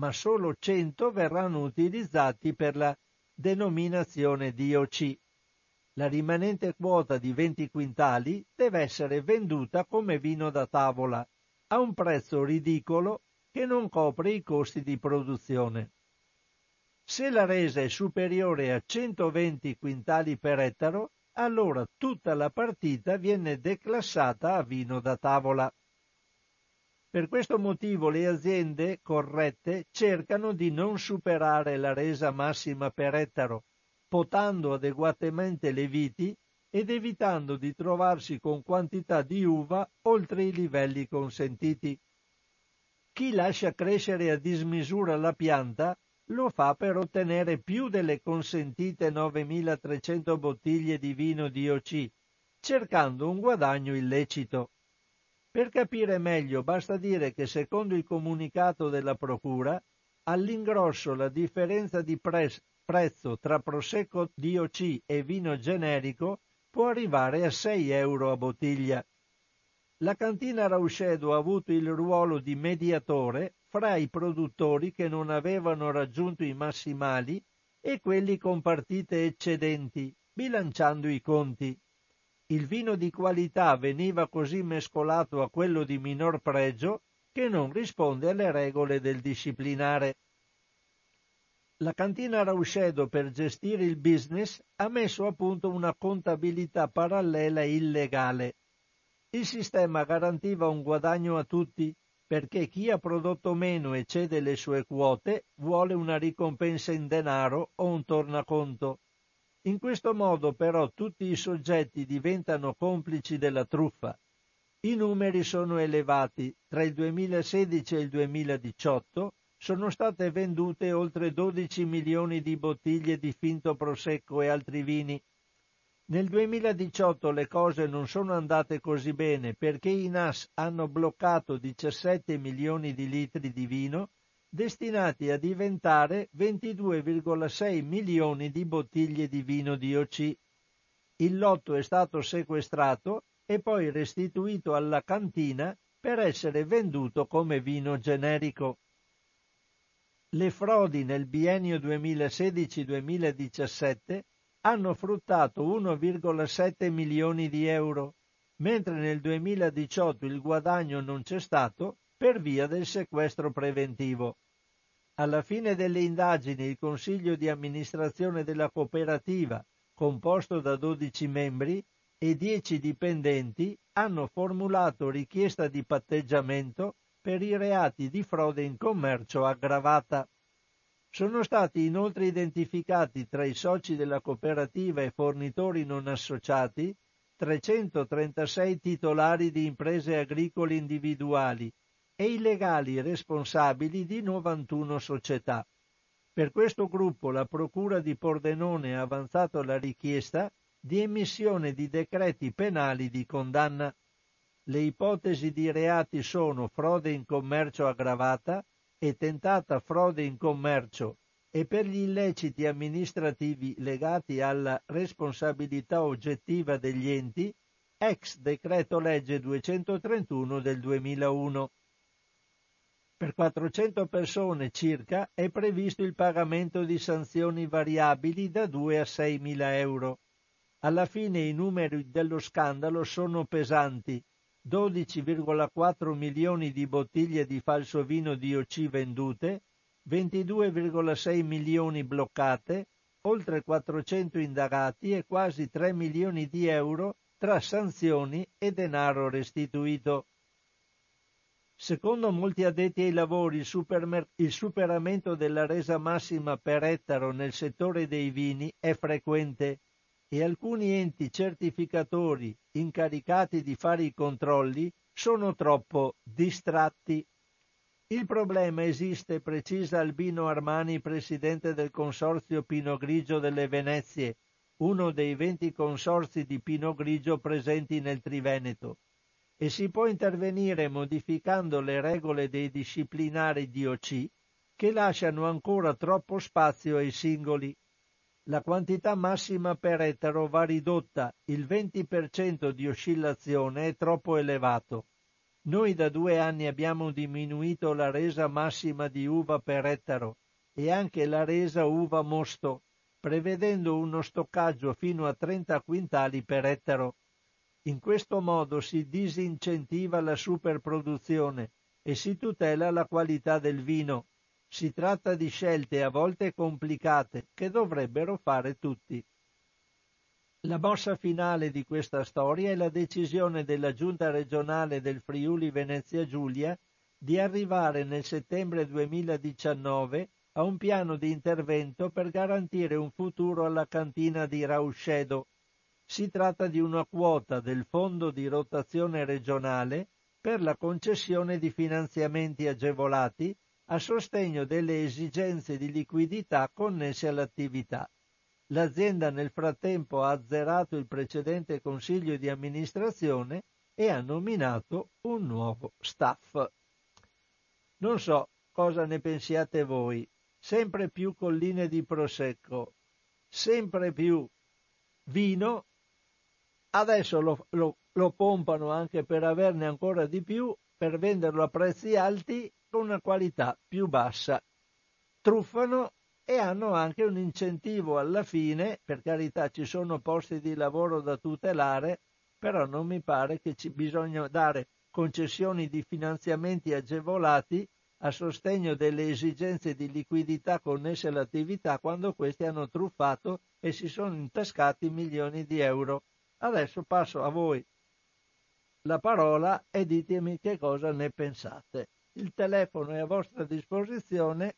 ma solo 100 verranno utilizzati per la denominazione DOC. La rimanente quota di 20 quintali deve essere venduta come vino da tavola, a un prezzo ridicolo che non copre i costi di produzione. Se la resa è superiore a 120 quintali per ettaro, allora tutta la partita viene declassata a vino da tavola. Per questo motivo le aziende corrette cercano di non superare la resa massima per ettaro, potando adeguatamente le viti ed evitando di trovarsi con quantità di uva oltre i livelli consentiti. Chi lascia crescere a dismisura la pianta lo fa per ottenere più delle consentite 9300 bottiglie di vino DOC, cercando un guadagno illecito. Per capire meglio basta dire che secondo il comunicato della Procura, all'ingrosso la differenza di pre- prezzo tra Prosecco DOC e vino generico può arrivare a 6 euro a bottiglia. La cantina Rauscedo ha avuto il ruolo di mediatore fra i produttori che non avevano raggiunto i massimali e quelli con partite eccedenti, bilanciando i conti. Il vino di qualità veniva così mescolato a quello di minor pregio che non risponde alle regole del disciplinare. La cantina Rauscedo per gestire il business ha messo a punto una contabilità parallela illegale. Il sistema garantiva un guadagno a tutti, perché chi ha prodotto meno e cede le sue quote vuole una ricompensa in denaro o un tornaconto. In questo modo però tutti i soggetti diventano complici della truffa. I numeri sono elevati. Tra il 2016 e il 2018 sono state vendute oltre 12 milioni di bottiglie di finto prosecco e altri vini, nel 2018 le cose non sono andate così bene perché i NAS hanno bloccato 17 milioni di litri di vino destinati a diventare 22,6 milioni di bottiglie di vino di OC. Il lotto è stato sequestrato e poi restituito alla cantina per essere venduto come vino generico. Le frodi nel biennio 2016-2017 hanno fruttato 1,7 milioni di euro, mentre nel 2018 il guadagno non c'è stato per via del sequestro preventivo. Alla fine delle indagini il consiglio di amministrazione della cooperativa, composto da 12 membri e 10 dipendenti, hanno formulato richiesta di patteggiamento per i reati di frode in commercio aggravata. Sono stati inoltre identificati tra i soci della cooperativa e fornitori non associati 336 titolari di imprese agricole individuali e i legali responsabili di 91 società. Per questo gruppo la Procura di Pordenone ha avanzato la richiesta di emissione di decreti penali di condanna. Le ipotesi di reati sono frode in commercio aggravata, e tentata frode in commercio e per gli illeciti amministrativi legati alla responsabilità oggettiva degli enti, ex decreto legge 231 del 2001. Per 400 persone circa è previsto il pagamento di sanzioni variabili da 2 a 6 mila euro. Alla fine i numeri dello scandalo sono pesanti 12,4 milioni di bottiglie di falso vino DOC vendute, 22,6 milioni bloccate, oltre 400 indagati e quasi 3 milioni di euro tra sanzioni e denaro restituito. Secondo molti addetti ai lavori, il, superamento della resa massima per ettaro nel settore dei vini è frequente e alcuni enti certificatori incaricati di fare i controlli sono troppo distratti. Il problema esiste, precisa Albino Armani, presidente del consorzio Pino Grigio delle Venezie, uno dei 20 consorzi di Pino Grigio presenti nel Triveneto, e si può intervenire modificando le regole dei disciplinari DOC che lasciano ancora troppo spazio ai singoli La quantità massima per ettaro va ridotta, il 20% di oscillazione è troppo elevato. Noi da due anni abbiamo diminuito la resa massima di uva per ettaro e anche la resa uva mosto, prevedendo uno stoccaggio fino a 30 quintali per ettaro. In questo modo si disincentiva la superproduzione e si tutela la qualità del vino. Si tratta di scelte a volte complicate che dovrebbero fare tutti. La mossa finale di questa storia è la decisione della Giunta regionale del Friuli Venezia Giulia di arrivare nel settembre 2019 a un piano di intervento per garantire un futuro alla cantina di Rauscedo. Si tratta di una quota del Fondo di rotazione regionale per la concessione di finanziamenti agevolati a sostegno delle esigenze di liquidità connesse all'attività. L'azienda nel frattempo ha azzerato il precedente consiglio di amministrazione e ha nominato un nuovo staff. Non so cosa ne pensiate voi. Sempre più colline di prosecco, sempre più vino. Adesso lo, lo, lo pompano anche per averne ancora di più, per venderlo a prezzi alti con una qualità più bassa. Truffano e hanno anche un incentivo alla fine, per carità ci sono posti di lavoro da tutelare, però non mi pare che ci bisogna dare concessioni di finanziamenti agevolati a sostegno delle esigenze di liquidità connesse all'attività quando questi hanno truffato e si sono intascati milioni di euro. Adesso passo a voi la parola e ditemi che cosa ne pensate. Il telefono è a vostra disposizione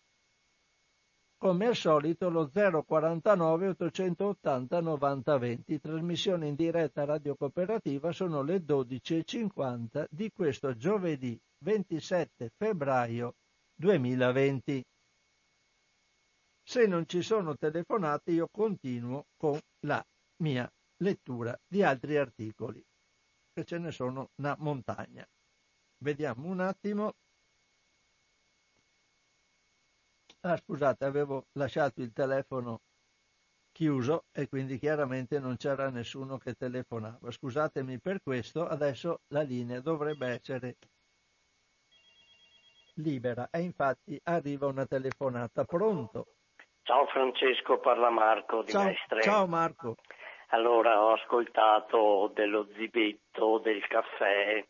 come al solito lo 049 880 90 20. Trasmissione in diretta radio cooperativa sono le 12.50 di questo giovedì 27 febbraio 2020. Se non ci sono telefonate io continuo con la mia lettura di altri articoli, che ce ne sono una montagna. Vediamo un attimo. Ah, scusate, avevo lasciato il telefono chiuso e quindi chiaramente non c'era nessuno che telefonava. Scusatemi per questo, adesso la linea dovrebbe essere libera e infatti arriva una telefonata. Pronto? Ciao Francesco, parla Marco di ciao, Mestre. Ciao Marco. Allora, ho ascoltato dello zibetto, del caffè,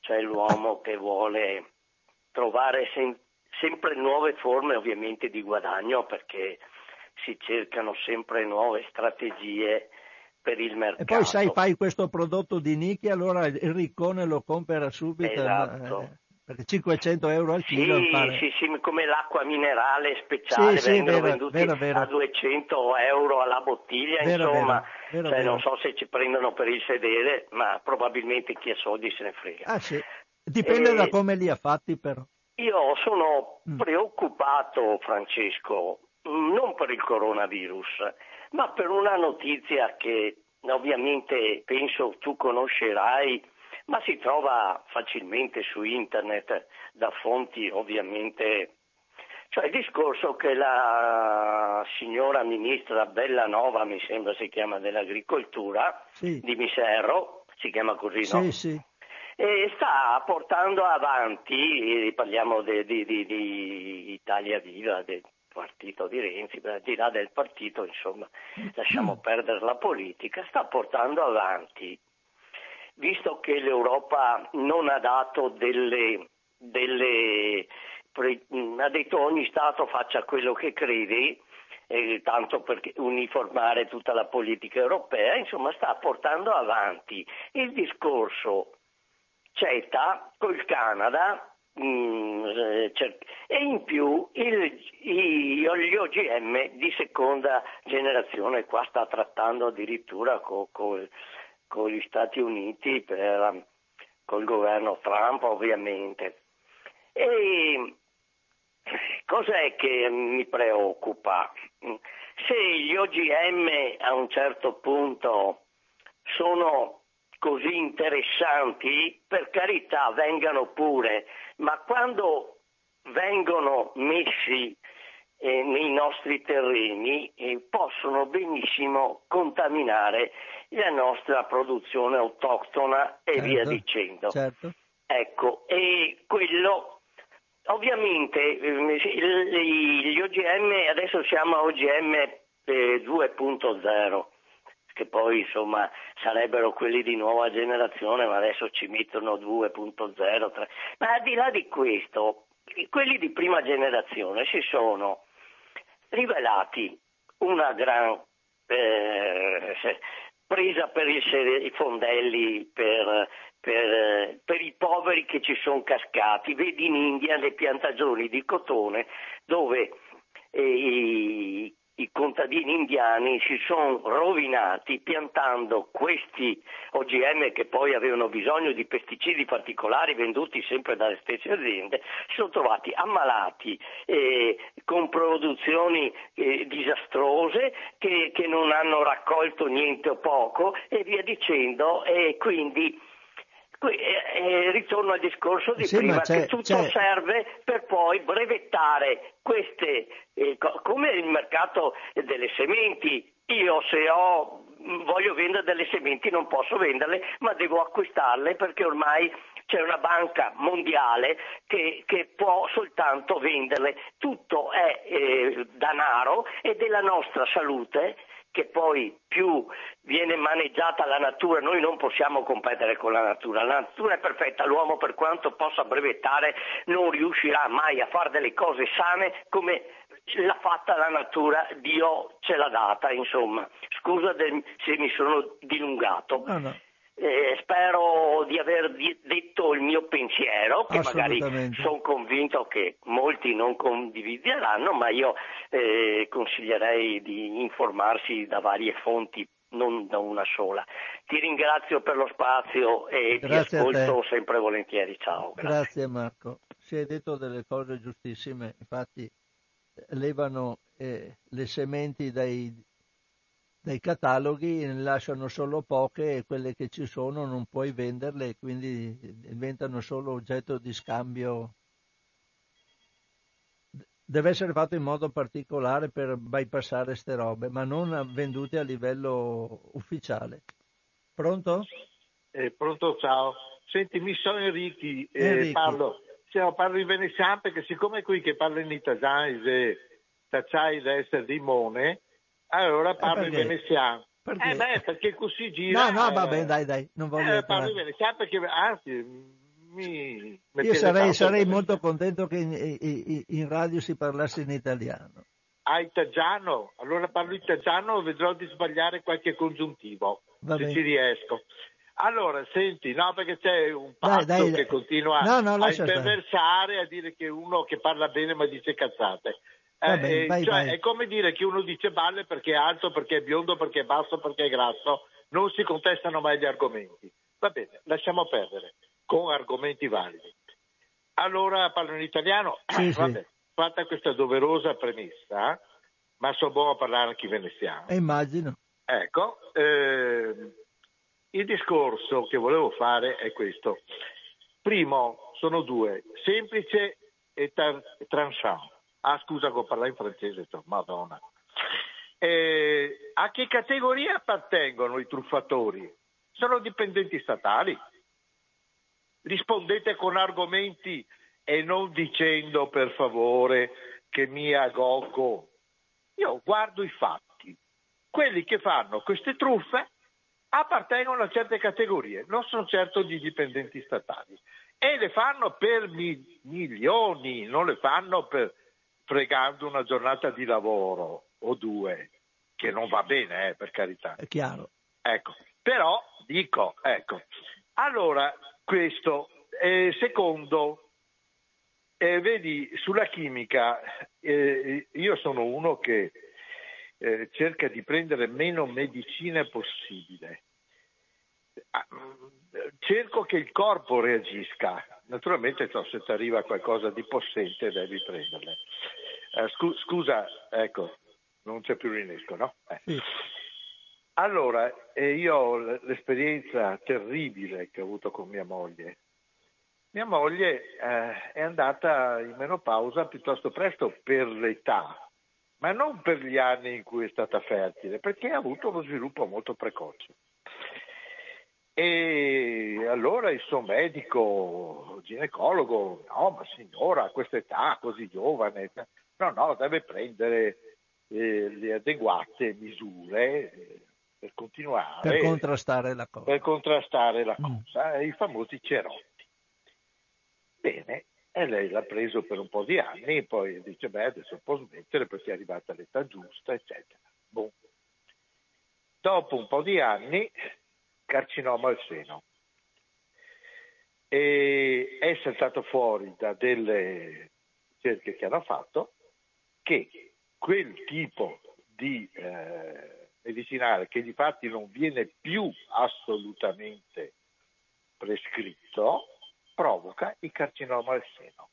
cioè l'uomo che vuole trovare sempre sempre nuove forme ovviamente di guadagno perché si cercano sempre nuove strategie per il mercato. E poi sai, fai questo prodotto di nicchia, allora il riccone lo compra subito. Esatto. Eh, perché 500 euro al chilo. Sì, fare... sì, sì, come l'acqua minerale speciale sì, vengono sì, venduti vero, vero. a 200 euro alla bottiglia, insomma, cioè, non so se ci prendono per il sedere, ma probabilmente chi ha soldi se ne frega. Ah sì, dipende e... da come li ha fatti però. Io sono Mm. preoccupato, Francesco, non per il coronavirus, ma per una notizia che ovviamente penso tu conoscerai, ma si trova facilmente su internet da fonti ovviamente. Cioè il discorso che la signora ministra Bellanova, mi sembra si chiama dell'agricoltura, Sì. di Miserro, si chiama così, Sì, no? sì. E sta portando avanti, eh, parliamo di Italia Viva, del partito di Renzi, al di là del partito, insomma, lasciamo perdere la politica, sta portando avanti, visto che l'Europa non ha dato delle, delle pre- ha detto ogni Stato faccia quello che crede, eh, tanto per uniformare tutta la politica europea, insomma sta portando avanti. Il discorso CETA col Canada mm, eh, e in più il- i- gli OGM di seconda generazione, qua sta trattando addirittura co- co- con gli Stati Uniti, per, col governo Trump ovviamente. E cos'è che mi preoccupa? Se gli OGM a un certo punto sono così interessanti, per carità vengano pure, ma quando vengono messi eh, nei nostri terreni eh, possono benissimo contaminare la nostra produzione autoctona e certo, via dicendo. Certo. Ecco, e quello ovviamente eh, gli OGM, adesso siamo a OGM 2.0 eh, che poi insomma sarebbero quelli di nuova generazione, ma adesso ci mettono 2.0, 3. Ma al di là di questo, quelli di prima generazione si sono rivelati una gran eh, presa per i fondelli per, per, per, i poveri che ci sono cascati. Vedi in India le piantagioni di cotone dove eh, i, i contadini indiani si sono rovinati piantando questi OGM che poi avevano bisogno di pesticidi particolari venduti sempre dalle stesse aziende, si sono trovati ammalati eh, con produzioni eh, disastrose che, che, non hanno raccolto niente o poco e via dicendo e quindi Qui, eh, eh, ritorno al discorso di sì, prima, che tutto serve per poi brevettare queste, eh, come il mercato delle sementi. Io se ho, voglio vendere delle sementi non posso venderle, ma devo acquistarle perché ormai c'è una banca mondiale che, che può soltanto venderle. Tutto è eh, danaro e della nostra salute che poi più viene maneggiata la natura, noi non possiamo competere con la natura, la natura è perfetta, l'uomo per quanto possa brevettare non riuscirà mai a fare delle cose sane come l'ha fatta la natura, Dio ce l'ha data, insomma. Scusa se mi sono dilungato. No, no. Eh, spero di aver detto il mio pensiero, che magari sono convinto che molti non condivideranno, ma io eh, consiglierei di informarsi da varie fonti, non da una sola. Ti ringrazio per lo spazio e grazie ti ascolto sempre volentieri. Ciao. Grazie. grazie Marco. Si è detto delle cose giustissime, infatti levano eh, le sementi dai, dai cataloghi ne lasciano solo poche e quelle che ci sono non puoi venderle e quindi diventano solo oggetto di scambio. Deve essere fatto in modo particolare per bypassare queste robe, ma non vendute a livello ufficiale. Pronto? Eh, pronto, ciao. Senti, mi sono Enrichi, eh, parlo, cioè, parlo in veneziano perché siccome qui che parlo in italiano è tacciai da essere di Mone, allora parlo in veneziano. Perché? Eh beh, perché così gira. No, no, va bene, dai, dai, non voglio... Eh, parlo in veneziano perché, anzi, mi... Io sarei, sarei molto contento che in, in, in, radio si parlasse in italiano. Ah, italiano? Allora parlo italiano, vedrò di sbagliare qualche congiuntivo, va se bene. ci riesco. Allora, senti, no, perché c'è un pazzo dai, dai, che continua no, no, a imperversare, a dire che uno che parla bene ma dice cazzate. Eh, bene, vai, cioè, vai. È come dire che uno dice balle perché è alto, perché è biondo, perché è basso, perché è grasso, non si contestano mai gli argomenti. Va bene, lasciamo perdere, con argomenti validi. Allora parlo in italiano, sì, Vabbè, sì. fatta questa doverosa premessa, ma so buono a parlare anche in veneziano. Eh, immagino. Ecco, eh, il discorso che volevo fare è questo. Primo, sono due, semplice e tar- tranchant. Ah, scusa, che parlare in francese, madonna. Eh, a che categoria appartengono i truffatori? Sono dipendenti statali. Rispondete con argomenti e non dicendo per favore che mia Gocco. Io guardo i fatti. Quelli che fanno queste truffe appartengono a certe categorie, non sono certo di dipendenti statali. E le fanno per mi- milioni, non le fanno per fregando una giornata di lavoro o due, che non va bene, eh, per carità. È chiaro. Ecco, però dico, ecco, allora questo. Eh, secondo, eh, vedi, sulla chimica, eh, io sono uno che eh, cerca di prendere meno medicina possibile. Ah, cerco che il corpo reagisca. Naturalmente so, se ti arriva qualcosa di possente devi prenderle. Eh, scu- scusa, ecco, non c'è più l'innesco, no? Eh. Sì. Allora, eh, io ho l'esperienza terribile che ho avuto con mia moglie. Mia moglie eh, è andata in menopausa piuttosto presto per l'età, ma non per gli anni in cui è stata fertile, perché ha avuto uno sviluppo molto precoce. E allora il suo medico ginecologo, no, ma signora, a questa età così giovane, no, no, deve prendere eh, le adeguate misure eh, per continuare. Per contrastare la cosa. Per contrastare la mm. cosa, mm. i famosi cerotti. Bene, e lei l'ha preso per un po' di anni, poi dice, beh, adesso può smettere perché è arrivata l'età giusta, eccetera. Boom. Dopo un po' di anni carcinoma al seno. E è saltato fuori da delle ricerche che hanno fatto che quel tipo di eh, medicinale che di fatti non viene più assolutamente prescritto provoca il carcinoma al seno.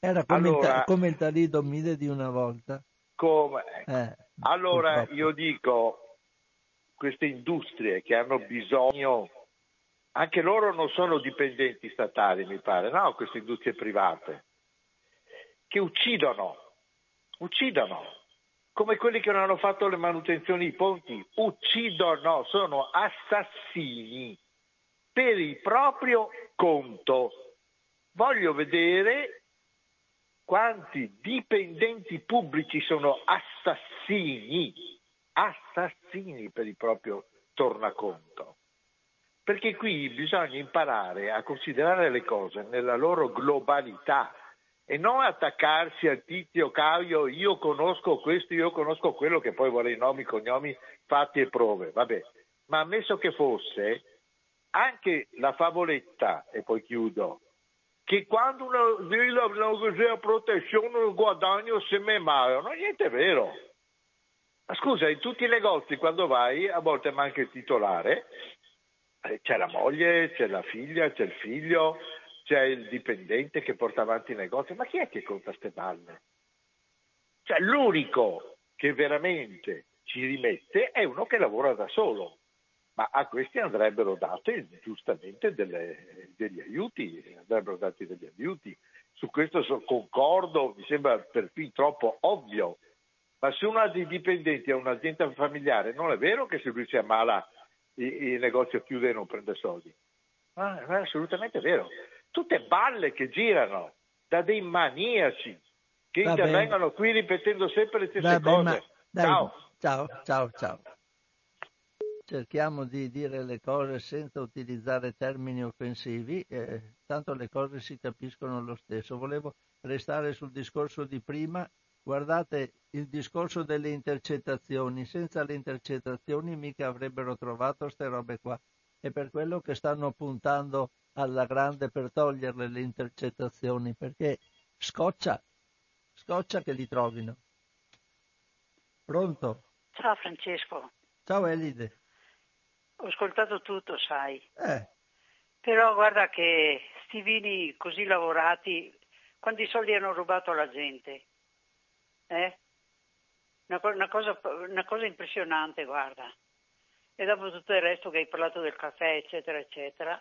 Era come, allora, il, come il talidomide di una volta. Come, ecco. eh, allora purtroppo. io dico queste industrie che hanno bisogno, anche loro non sono dipendenti statali, mi pare, no, queste industrie private, che uccidono, uccidono, come quelli che non hanno fatto le manutenzioni ai ponti, uccidono, sono assassini per il proprio conto. Voglio vedere quanti dipendenti pubblici sono assassini assassini per il proprio tornaconto. Perché qui bisogna imparare a considerare le cose nella loro globalità e non attaccarsi al tizio Caio, io conosco questo, io conosco quello, che poi vuole i nomi, cognomi, fatti e prove. Vabbè. Ma ammesso che fosse anche la favoletta, e poi chiudo, che quando una villa non così protezione guadagno se me male, non niente vero. Ma scusa, in tutti i negozi quando vai a volte manca il titolare, eh, c'è la moglie, c'è la figlia, c'è il figlio, c'è il dipendente che porta avanti il negozio, ma chi è che conta queste balle? Cioè l'unico che veramente ci rimette è uno che lavora da solo, ma a questi andrebbero dati giustamente delle, degli aiuti, andrebbero dati degli aiuti. Su questo concordo, mi sembra perfino troppo ovvio ma se uno ha dei dipendenti, ha un'azienda familiare, non è vero che se lui si ammala il, negozio chiude e non prende soldi. Ma è assolutamente vero. Tutte balle che girano da dei maniaci che Va intervengono bene. qui ripetendo sempre le stesse Va cose. Bene, dai, ciao. Ciao, ciao, ciao. Cerchiamo di dire le cose senza utilizzare termini offensivi, eh, tanto le cose si capiscono lo stesso. Volevo restare sul discorso di prima Guardate il discorso delle intercettazioni, senza le intercettazioni mica avrebbero trovato queste robe qua. È per quello che stanno puntando alla grande per toglierle le intercettazioni, perché scoccia, scoccia che li trovino. Pronto? Ciao Francesco. Ciao Elide. Ho ascoltato tutto, sai. Eh. Però guarda che sti vini così lavorati, quanti soldi hanno rubato alla gente? Eh? Una, una, cosa, una cosa impressionante, guarda. E dopo tutto il resto che hai parlato del caffè, eccetera, eccetera,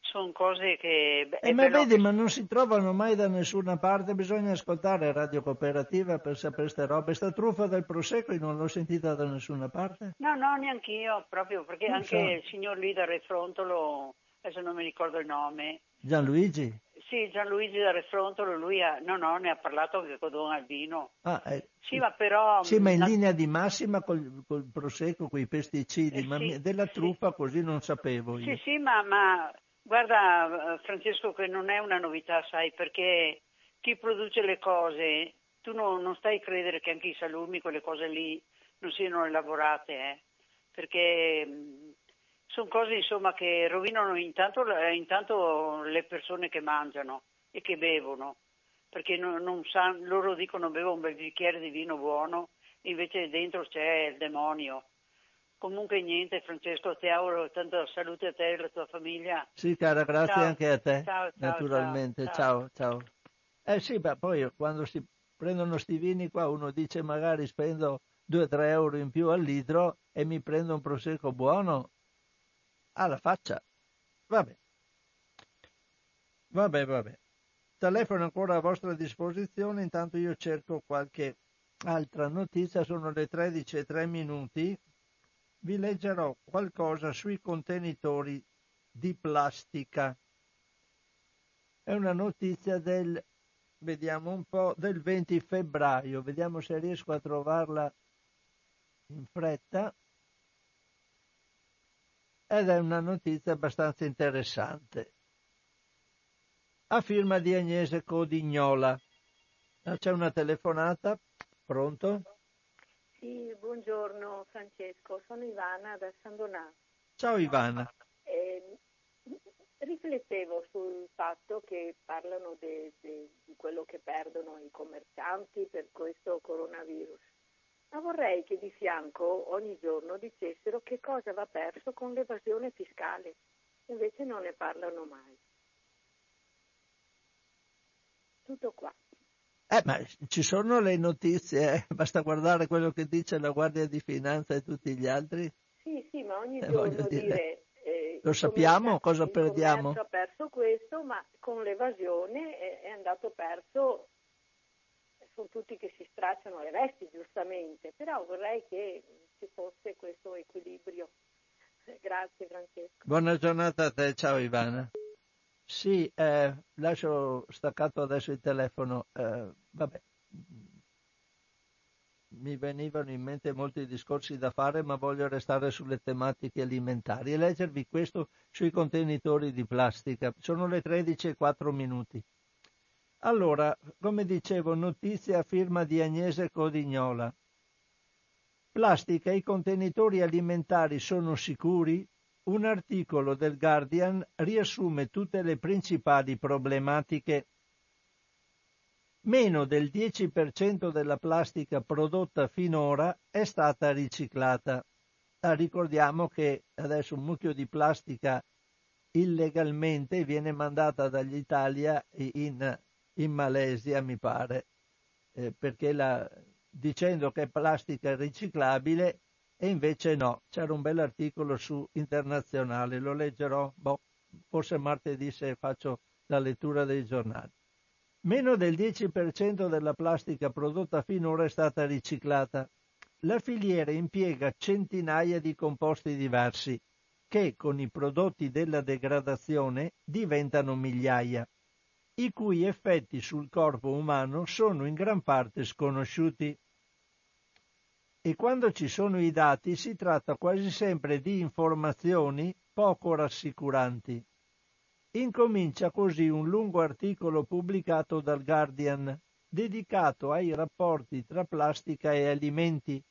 sono cose che... Eh, ma vedi, ma non si trovano mai da nessuna parte, bisogna ascoltare Radio Cooperativa per sapere queste robe. Sta truffa del Prosecco non l'ho sentita da nessuna parte? No, no, neanche io, proprio perché non anche so. il signor lì da Refrontolo, adesso non mi ricordo il nome. Gianluigi? Sì, Gianluigi da Refrontolo, lui ha, no, no, ne ha parlato anche con Don Albino. Ah, eh, sì, ma però... Sì, ma in la... linea di massima col, col prosecco, con i pesticidi, eh, ma sì, della truppa sì. così non sapevo io. Sì, sì, ma, ma guarda Francesco che non è una novità, sai, perché chi produce le cose, tu non, non stai a credere che anche i salumi, quelle cose lì, non siano elaborate, eh? perché sono cose insomma, che rovinano intanto, intanto, le persone che mangiano e che bevono, perché non, non san, loro dicono bevo un bel bicchiere di vino buono, invece dentro c'è il demonio. Comunque niente Francesco, ti auguro tanta salute a te e alla tua famiglia. Sì cara, grazie ciao. anche a te, ciao, ciao, naturalmente. Ciao. ciao, Eh sì, ma poi quando si prendono sti vini qua uno dice magari spendo 2-3 euro in più al litro e mi prendo un prosecco buono, alla faccia. Vabbè. Vabbè, vabbè. Telefono ancora a vostra disposizione, intanto io cerco qualche altra notizia, sono le 13 e 3 minuti, vi leggerò qualcosa sui contenitori di plastica. È una notizia del, vediamo un po', del 20 febbraio, vediamo se riesco a trovarla in fretta. Ed è una notizia abbastanza interessante. A firma di Agnese Codignola. Ah, c'è una telefonata, pronto? Sì, buongiorno Francesco, sono Ivana da San Donato. Ciao Ivana. Eh, riflettevo sul fatto che parlano de, de, di quello che perdono i commercianti per questo coronavirus, ma vorrei che di fianco ogni giorno dicessero che cosa va perso con l'evasione fiscale, invece non ne parlano mai. Tutto qua. Eh, ma ci sono le notizie, eh? basta guardare quello che dice la Guardia di Finanza e tutti gli altri. Sì, sì, ma ogni eh, giorno dire, dire eh, lo sappiamo cosa perdiamo? ha perso questo, ma con l'evasione è andato perso, sono tutti che si stracciano le vesti giustamente, però vorrei che ci fosse questo equilibrio. Grazie Francesco. Buona giornata a te, ciao Ivana. Sì, eh, lascio staccato adesso il telefono. Eh, vabbè, mi venivano in mente molti discorsi da fare, ma voglio restare sulle tematiche alimentari e leggervi questo sui contenitori di plastica. Sono le 13 e 4 minuti. Allora, come dicevo, notizia a firma di Agnese Codignola. Plastica, i contenitori alimentari sono sicuri? un articolo del Guardian riassume tutte le principali problematiche. Meno del 10% della plastica prodotta finora è stata riciclata. Ah, ricordiamo che adesso un mucchio di plastica illegalmente viene mandata dall'Italia in, in Malesia, mi pare, eh, perché la, dicendo che è plastica riciclabile e invece no, c'era un bel articolo su internazionale, lo leggerò boh, forse martedì se faccio la lettura dei giornali. Meno del 10% della plastica prodotta finora è stata riciclata. La filiera impiega centinaia di composti diversi che con i prodotti della degradazione diventano migliaia, i cui effetti sul corpo umano sono in gran parte sconosciuti e quando ci sono i dati si tratta quasi sempre di informazioni poco rassicuranti. Incomincia così un lungo articolo pubblicato dal Guardian dedicato ai rapporti tra plastica e alimenti,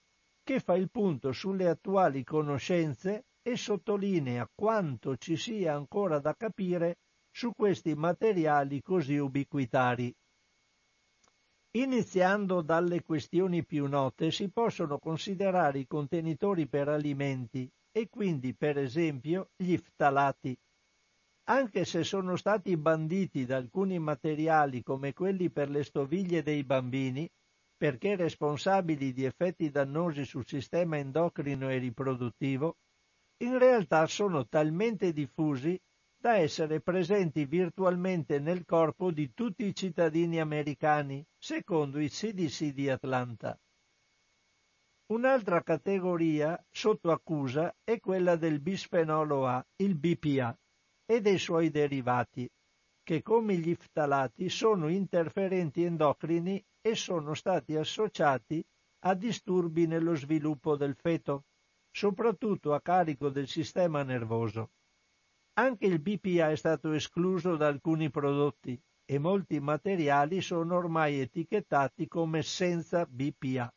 che fa il punto sulle attuali conoscenze e sottolinea quanto ci sia ancora da capire su questi materiali così ubiquitari. Iniziando dalle questioni più note si possono considerare i contenitori per alimenti e quindi per esempio gli ftalati. Anche se sono stati banditi da alcuni materiali come quelli per le stoviglie dei bambini, perché responsabili di effetti dannosi sul sistema endocrino e riproduttivo, in realtà sono talmente diffusi da essere presenti virtualmente nel corpo di tutti i cittadini americani, secondo il CDC di Atlanta. Un'altra categoria sotto accusa è quella del bisfenolo A, il BPA, e dei suoi derivati, che come gli ftalati sono interferenti endocrini e sono stati associati a disturbi nello sviluppo del feto, soprattutto a carico del sistema nervoso. Anche il BPA è stato escluso da alcuni prodotti e molti materiali sono ormai etichettati come senza BPA.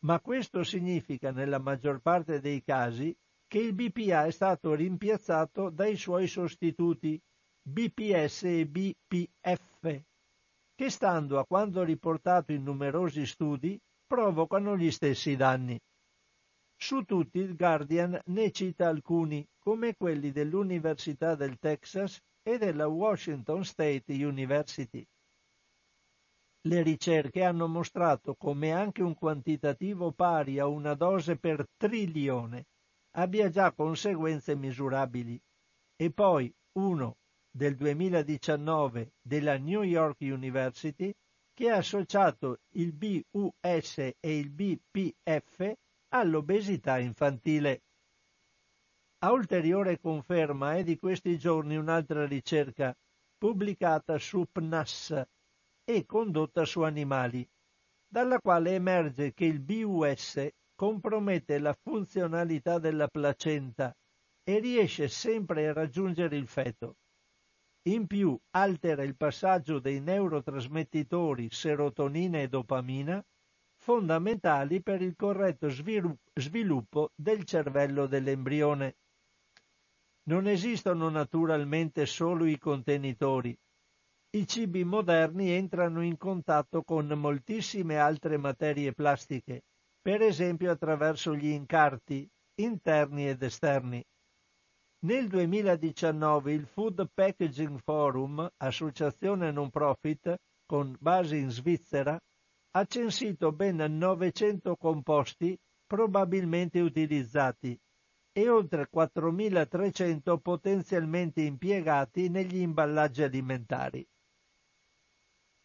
Ma questo significa nella maggior parte dei casi che il BPA è stato rimpiazzato dai suoi sostituti BPS e BPF, che stando a quanto riportato in numerosi studi provocano gli stessi danni. Su tutti il Guardian ne cita alcuni, come quelli dell'Università del Texas e della Washington State University. Le ricerche hanno mostrato come anche un quantitativo pari a una dose per trilione abbia già conseguenze misurabili. E poi uno del 2019 della New York University che ha associato il BUS e il BPF all'obesità infantile. A ulteriore conferma è di questi giorni un'altra ricerca pubblicata su PNAS e condotta su animali, dalla quale emerge che il BUS compromette la funzionalità della placenta e riesce sempre a raggiungere il feto. In più altera il passaggio dei neurotrasmettitori serotonina e dopamina, fondamentali per il corretto sviluppo del cervello dell'embrione. Non esistono naturalmente solo i contenitori. I cibi moderni entrano in contatto con moltissime altre materie plastiche, per esempio attraverso gli incarti interni ed esterni. Nel 2019 il Food Packaging Forum, associazione non profit con base in Svizzera, ha censito ben 900 composti probabilmente utilizzati e oltre 4.300 potenzialmente impiegati negli imballaggi alimentari.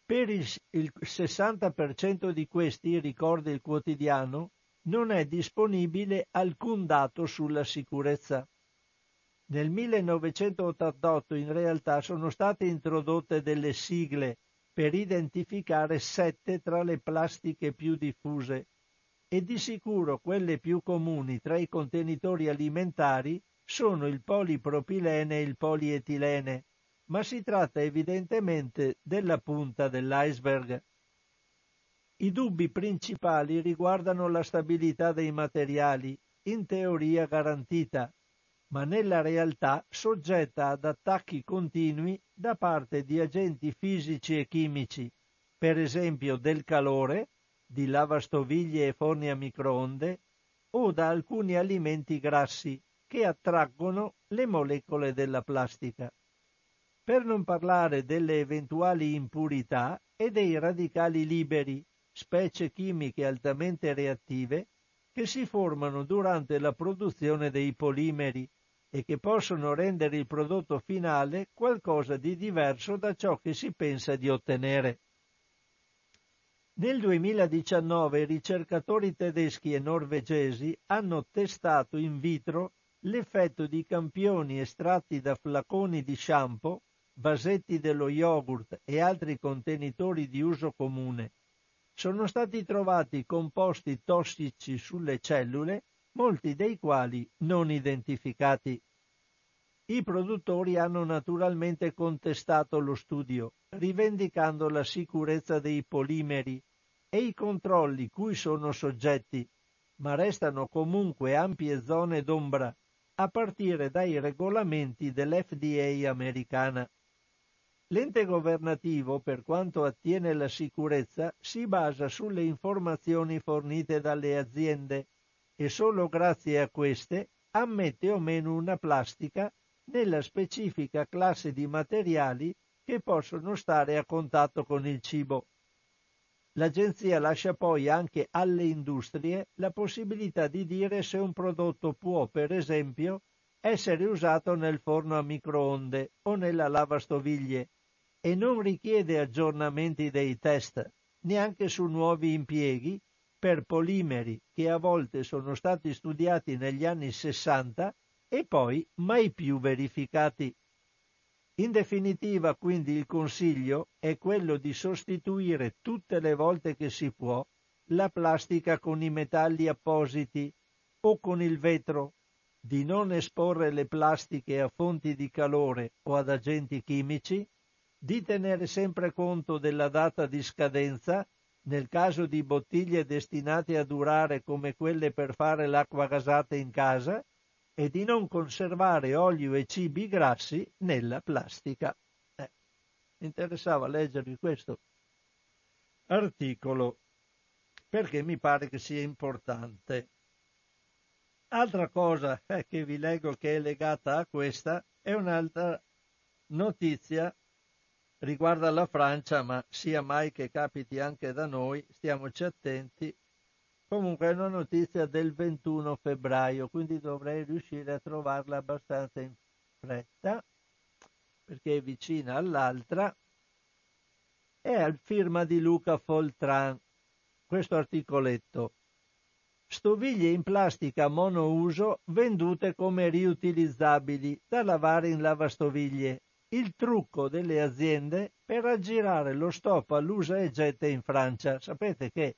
Per il, il 60% di questi, ricorda il quotidiano, non è disponibile alcun dato sulla sicurezza. Nel 1988 in realtà sono state introdotte delle sigle per identificare sette tra le plastiche più diffuse e di sicuro quelle più comuni tra i contenitori alimentari sono il polipropilene e il polietilene, ma si tratta evidentemente della punta dell'iceberg. I dubbi principali riguardano la stabilità dei materiali, in teoria garantita, ma nella realtà soggetta ad attacchi continui da parte di agenti fisici e chimici, per esempio del calore, di lavastoviglie e forni a microonde o da alcuni alimenti grassi che attraggono le molecole della plastica. Per non parlare delle eventuali impurità e dei radicali liberi, specie chimiche altamente reattive, che si formano durante la produzione dei polimeri e che possono rendere il prodotto finale qualcosa di diverso da ciò che si pensa di ottenere. Nel 2019 ricercatori tedeschi e norvegesi hanno testato in vitro l'effetto di campioni estratti da flaconi di shampoo, vasetti dello yogurt e altri contenitori di uso comune. Sono stati trovati composti tossici sulle cellule, molti dei quali non identificati. I produttori hanno naturalmente contestato lo studio, rivendicando la sicurezza dei polimeri e i controlli cui sono soggetti, ma restano comunque ampie zone d'ombra, a partire dai regolamenti dell'FDA americana. L'ente governativo, per quanto attiene la sicurezza, si basa sulle informazioni fornite dalle aziende e solo grazie a queste ammette o meno una plastica nella specifica classe di materiali che possono stare a contatto con il cibo. L'agenzia lascia poi anche alle industrie la possibilità di dire se un prodotto può, per esempio, essere usato nel forno a microonde o nella lavastoviglie e non richiede aggiornamenti dei test, neanche su nuovi impieghi, per polimeri che a volte sono stati studiati negli anni 60 e poi mai più verificati. In definitiva, quindi, il consiglio è quello di sostituire tutte le volte che si può la plastica con i metalli appositi o con il vetro, di non esporre le plastiche a fonti di calore o ad agenti chimici, di tenere sempre conto della data di scadenza nel caso di bottiglie destinate a durare come quelle per fare l'acqua gasata in casa e di non conservare olio e cibi grassi nella plastica. Eh, interessava leggervi questo articolo perché mi pare che sia importante. Altra cosa eh, che vi leggo che è legata a questa è un'altra notizia riguarda la Francia, ma sia mai che capiti anche da noi, stiamoci attenti, Comunque è una notizia del 21 febbraio, quindi dovrei riuscire a trovarla abbastanza in fretta, perché è vicina all'altra. è a firma di Luca Foltran, questo articoletto. Stoviglie in plastica monouso vendute come riutilizzabili da lavare in lavastoviglie. Il trucco delle aziende per aggirare lo stop all'usa e getta in Francia. Sapete che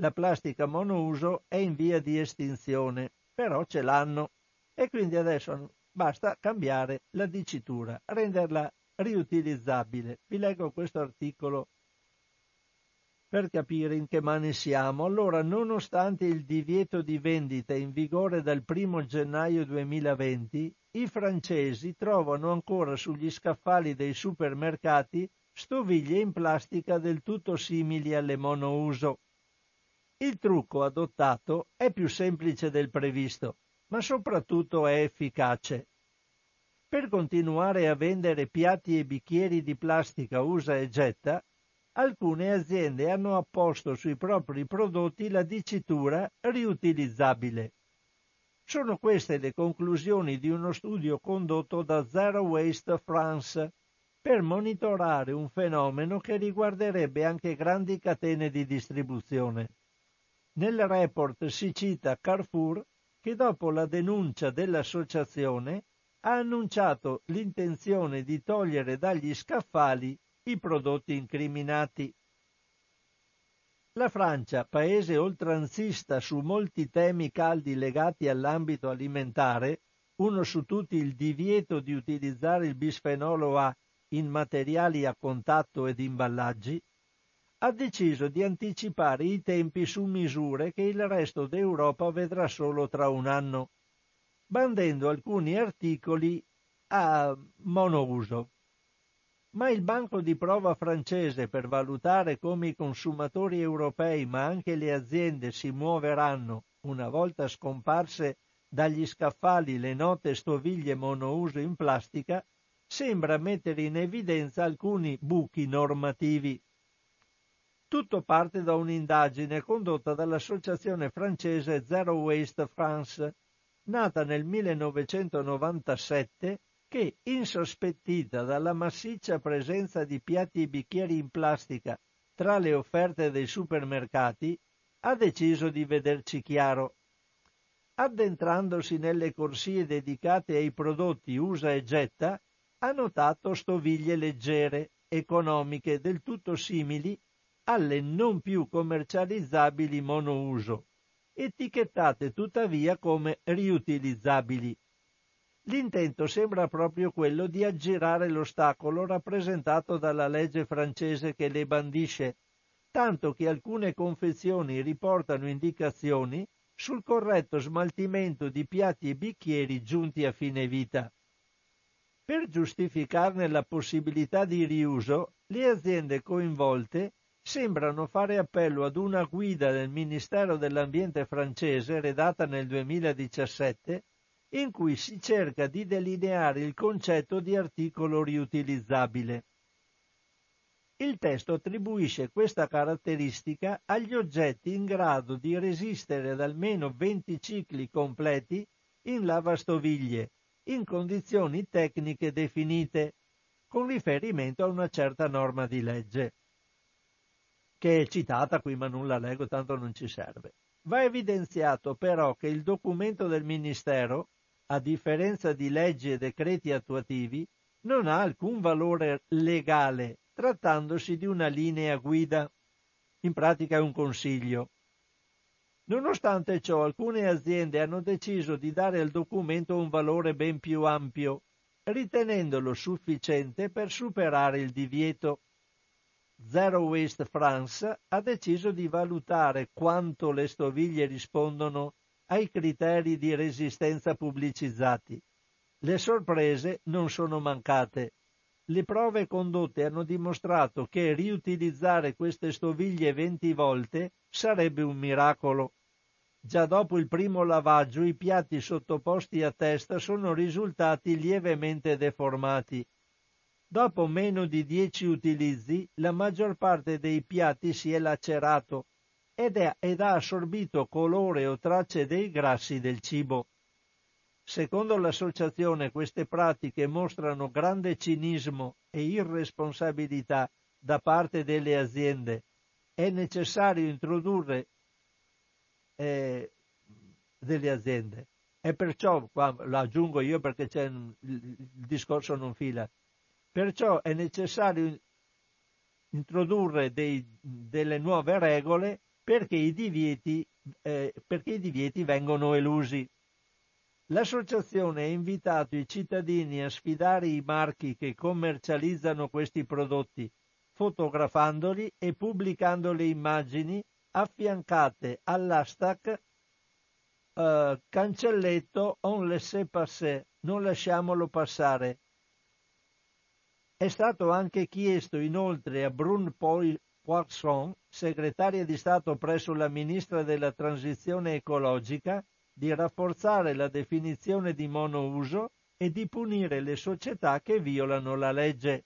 la plastica monouso è in via di estinzione, però ce l'hanno e quindi adesso basta cambiare la dicitura, renderla riutilizzabile. Vi leggo questo articolo per capire in che mani siamo. Allora, nonostante il divieto di vendita in vigore dal 1 gennaio 2020, i francesi trovano ancora sugli scaffali dei supermercati stoviglie in plastica del tutto simili alle monouso. Il trucco adottato è più semplice del previsto, ma soprattutto è efficace. Per continuare a vendere piatti e bicchieri di plastica usa e getta, alcune aziende hanno apposto sui propri prodotti la dicitura riutilizzabile. Sono queste le conclusioni di uno studio condotto da Zero Waste France per monitorare un fenomeno che riguarderebbe anche grandi catene di distribuzione. Nel report si cita Carrefour che dopo la denuncia dell'associazione ha annunciato l'intenzione di togliere dagli scaffali i prodotti incriminati. La Francia, paese oltranzista su molti temi caldi legati all'ambito alimentare, uno su tutti il divieto di utilizzare il bisfenolo A in materiali a contatto ed imballaggi, ha deciso di anticipare i tempi su misure che il resto d'Europa vedrà solo tra un anno, bandendo alcuni articoli a monouso ma il banco di prova francese per valutare come i consumatori europei ma anche le aziende si muoveranno una volta scomparse dagli scaffali le note stoviglie monouso in plastica sembra mettere in evidenza alcuni buchi normativi. Tutto parte da un'indagine condotta dall'associazione francese Zero Waste France, nata nel 1997 che, insospettita dalla massiccia presenza di piatti e bicchieri in plastica tra le offerte dei supermercati, ha deciso di vederci chiaro. Addentrandosi nelle corsie dedicate ai prodotti usa e getta, ha notato stoviglie leggere, economiche, del tutto simili alle non più commercializzabili monouso, etichettate tuttavia come riutilizzabili. L'intento sembra proprio quello di aggirare l'ostacolo rappresentato dalla legge francese che le bandisce, tanto che alcune confezioni riportano indicazioni sul corretto smaltimento di piatti e bicchieri giunti a fine vita. Per giustificarne la possibilità di riuso, le aziende coinvolte sembrano fare appello ad una guida del Ministero dell'Ambiente francese redatta nel 2017 in cui si cerca di delineare il concetto di articolo riutilizzabile. Il testo attribuisce questa caratteristica agli oggetti in grado di resistere ad almeno 20 cicli completi in lavastoviglie, in condizioni tecniche definite, con riferimento a una certa norma di legge, che è citata qui ma non la leggo, tanto non ci serve. Va evidenziato però che il documento del Ministero a differenza di leggi e decreti attuativi, non ha alcun valore legale, trattandosi di una linea guida. In pratica è un consiglio. Nonostante ciò, alcune aziende hanno deciso di dare al documento un valore ben più ampio, ritenendolo sufficiente per superare il divieto. Zero Waste France ha deciso di valutare quanto le stoviglie rispondono ai criteri di resistenza pubblicizzati. Le sorprese non sono mancate. Le prove condotte hanno dimostrato che riutilizzare queste stoviglie 20 volte sarebbe un miracolo. Già dopo il primo lavaggio i piatti sottoposti a testa sono risultati lievemente deformati. Dopo meno di 10 utilizzi la maggior parte dei piatti si è lacerato ed, è, ed ha assorbito colore o tracce dei grassi del cibo. Secondo l'associazione queste pratiche mostrano grande cinismo e irresponsabilità da parte delle aziende. È necessario introdurre eh, delle aziende. E perciò, qua lo aggiungo io perché il discorso non fila, perciò è necessario introdurre dei, delle nuove regole perché i, divieti, eh, perché i divieti vengono elusi. L'associazione ha invitato i cittadini a sfidare i marchi che commercializzano questi prodotti, fotografandoli e pubblicando le immagini affiancate all'hashtag eh, cancelletto on laissez-passer, non lasciamolo passare. È stato anche chiesto inoltre a Brune Poisson, segretaria di Stato presso la ministra della Transizione ecologica, di rafforzare la definizione di monouso e di punire le società che violano la legge.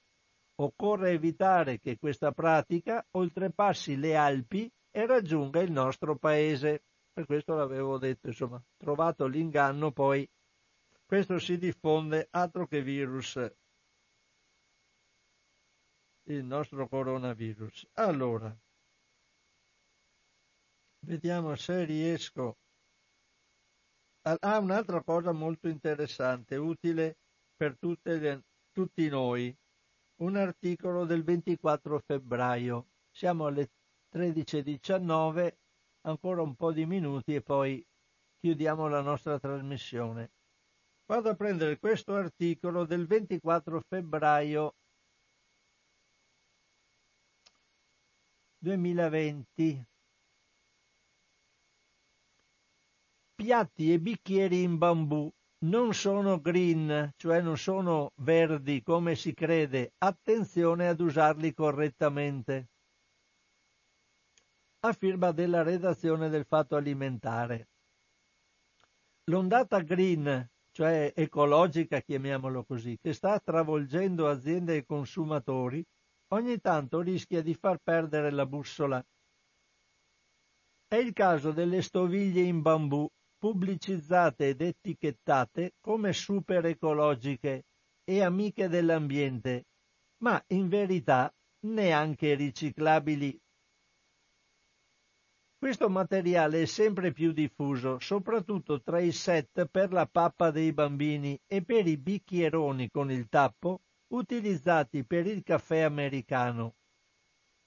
Occorre evitare che questa pratica oltrepassi le Alpi e raggiunga il nostro paese. Per questo l'avevo detto, insomma, trovato l'inganno, poi questo si diffonde altro che virus, il nostro coronavirus. Allora, vediamo se riesco Ah, un'altra cosa molto interessante, utile per le, tutti noi, un articolo del 24 febbraio. Siamo alle 13.19, ancora un po' di minuti e poi chiudiamo la nostra trasmissione. Vado a prendere questo articolo del 24 febbraio 2020 piatti e bicchieri in bambù non sono green, cioè non sono verdi come si crede. Attenzione ad usarli correttamente. A firma della redazione del Fatto Alimentare. L'ondata green, cioè ecologica, chiamiamolo così, che sta travolgendo aziende e consumatori, ogni tanto rischia di far perdere la bussola. È il caso delle stoviglie in bambù pubblicizzate ed etichettate come super ecologiche e amiche dell'ambiente, ma in verità neanche riciclabili. Questo materiale è sempre più diffuso, soprattutto tra i set per la pappa dei bambini e per i bicchieroni con il tappo utilizzati per il caffè americano.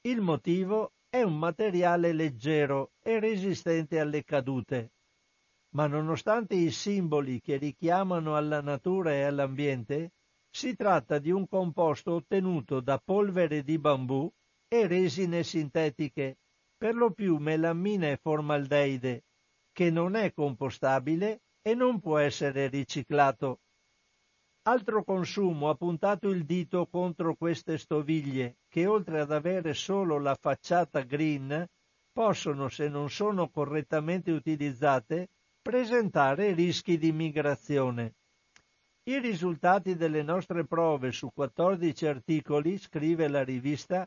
Il motivo è un materiale leggero e resistente alle cadute ma nonostante i simboli che richiamano alla natura e all'ambiente, si tratta di un composto ottenuto da polvere di bambù e resine sintetiche, per lo più melammina e formaldeide, che non è compostabile e non può essere riciclato. Altro consumo ha puntato il dito contro queste stoviglie, che oltre ad avere solo la facciata green, possono, se non sono correttamente utilizzate, presentare rischi di migrazione. I risultati delle nostre prove su 14 articoli, scrive la rivista,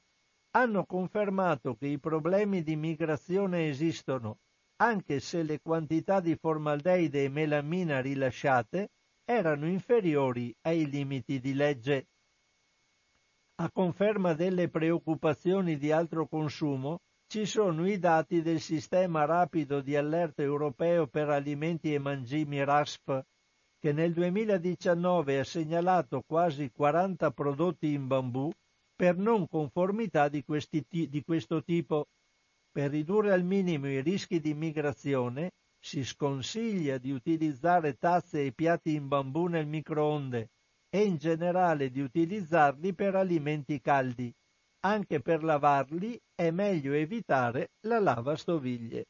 hanno confermato che i problemi di migrazione esistono, anche se le quantità di formaldeide e melamina rilasciate erano inferiori ai limiti di legge. A conferma delle preoccupazioni di altro consumo, ci sono i dati del sistema rapido di allerta europeo per alimenti e mangimi RASP, che nel 2019 ha segnalato quasi 40 prodotti in bambù per non conformità di, questi, di questo tipo. Per ridurre al minimo i rischi di migrazione si sconsiglia di utilizzare tazze e piatti in bambù nel microonde e in generale di utilizzarli per alimenti caldi anche per lavarli è meglio evitare la lavastoviglie.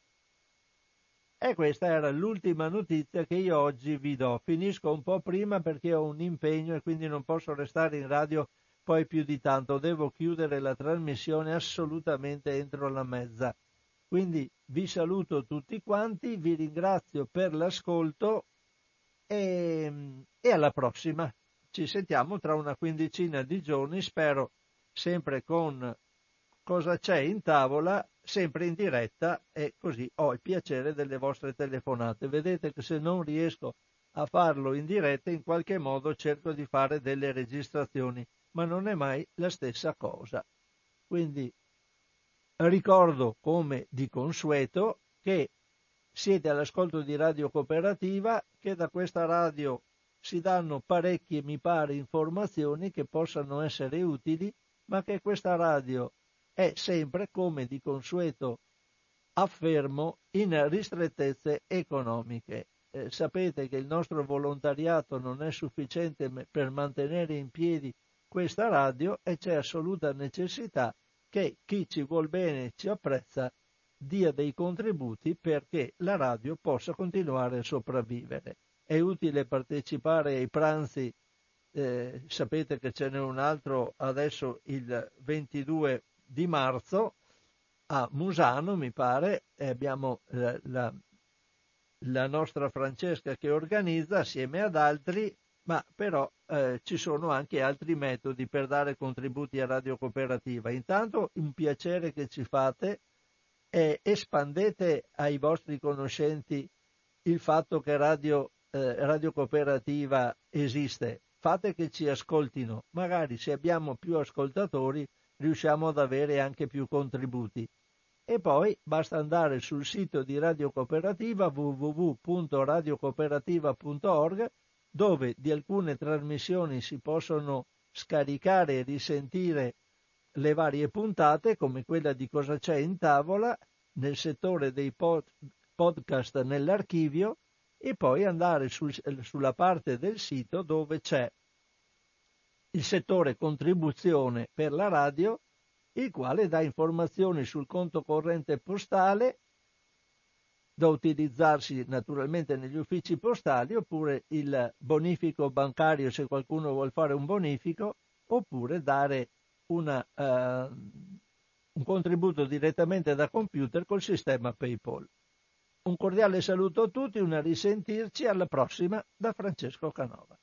E questa era l'ultima notizia che io oggi vi do. Finisco un po' prima perché ho un impegno e quindi non posso restare in radio poi più di tanto. Devo chiudere la trasmissione assolutamente entro la mezza. Quindi vi saluto tutti quanti, vi ringrazio per l'ascolto e, e alla prossima. Ci sentiamo tra una quindicina di giorni, spero sempre con cosa c'è in tavola, sempre in diretta e così ho il piacere delle vostre telefonate. Vedete che se non riesco a farlo in diretta, in qualche modo cerco di fare delle registrazioni, ma non è mai la stessa cosa. Quindi ricordo come di consueto che siete all'ascolto di Radio Cooperativa, che da questa radio si danno parecchie, mi pare, informazioni che possano essere utili, ma che questa radio è sempre, come di consueto affermo, in ristrettezze economiche. Eh, sapete che il nostro volontariato non è sufficiente per mantenere in piedi questa radio e c'è assoluta necessità che chi ci vuol bene e ci apprezza dia dei contributi perché la radio possa continuare a sopravvivere. È utile partecipare ai pranzi, eh, sapete che ce n'è un altro adesso il 22 di marzo a Musano, mi pare, e abbiamo la, la, la nostra Francesca che organizza assieme ad altri, ma però eh, ci sono anche altri metodi per dare contributi a Radio Cooperativa. Intanto un piacere che ci fate e espandete ai vostri conoscenti il fatto che Radio, eh, Radio Cooperativa esiste. Fate che ci ascoltino, magari se abbiamo più ascoltatori riusciamo ad avere anche più contributi. E poi basta andare sul sito di Radio Cooperativa www.radiocooperativa.org dove di alcune trasmissioni si possono scaricare e risentire le varie puntate come quella di Cosa c'è in tavola nel settore dei pod, podcast nell'archivio e poi andare sul, sulla parte del sito dove c'è il settore contribuzione per la radio, il quale dà informazioni sul conto corrente postale da utilizzarsi naturalmente negli uffici postali oppure il bonifico bancario se qualcuno vuole fare un bonifico oppure dare una, uh, un contributo direttamente da computer col sistema PayPal. Un cordiale saluto a tutti, una risentirci alla prossima da Francesco Canova.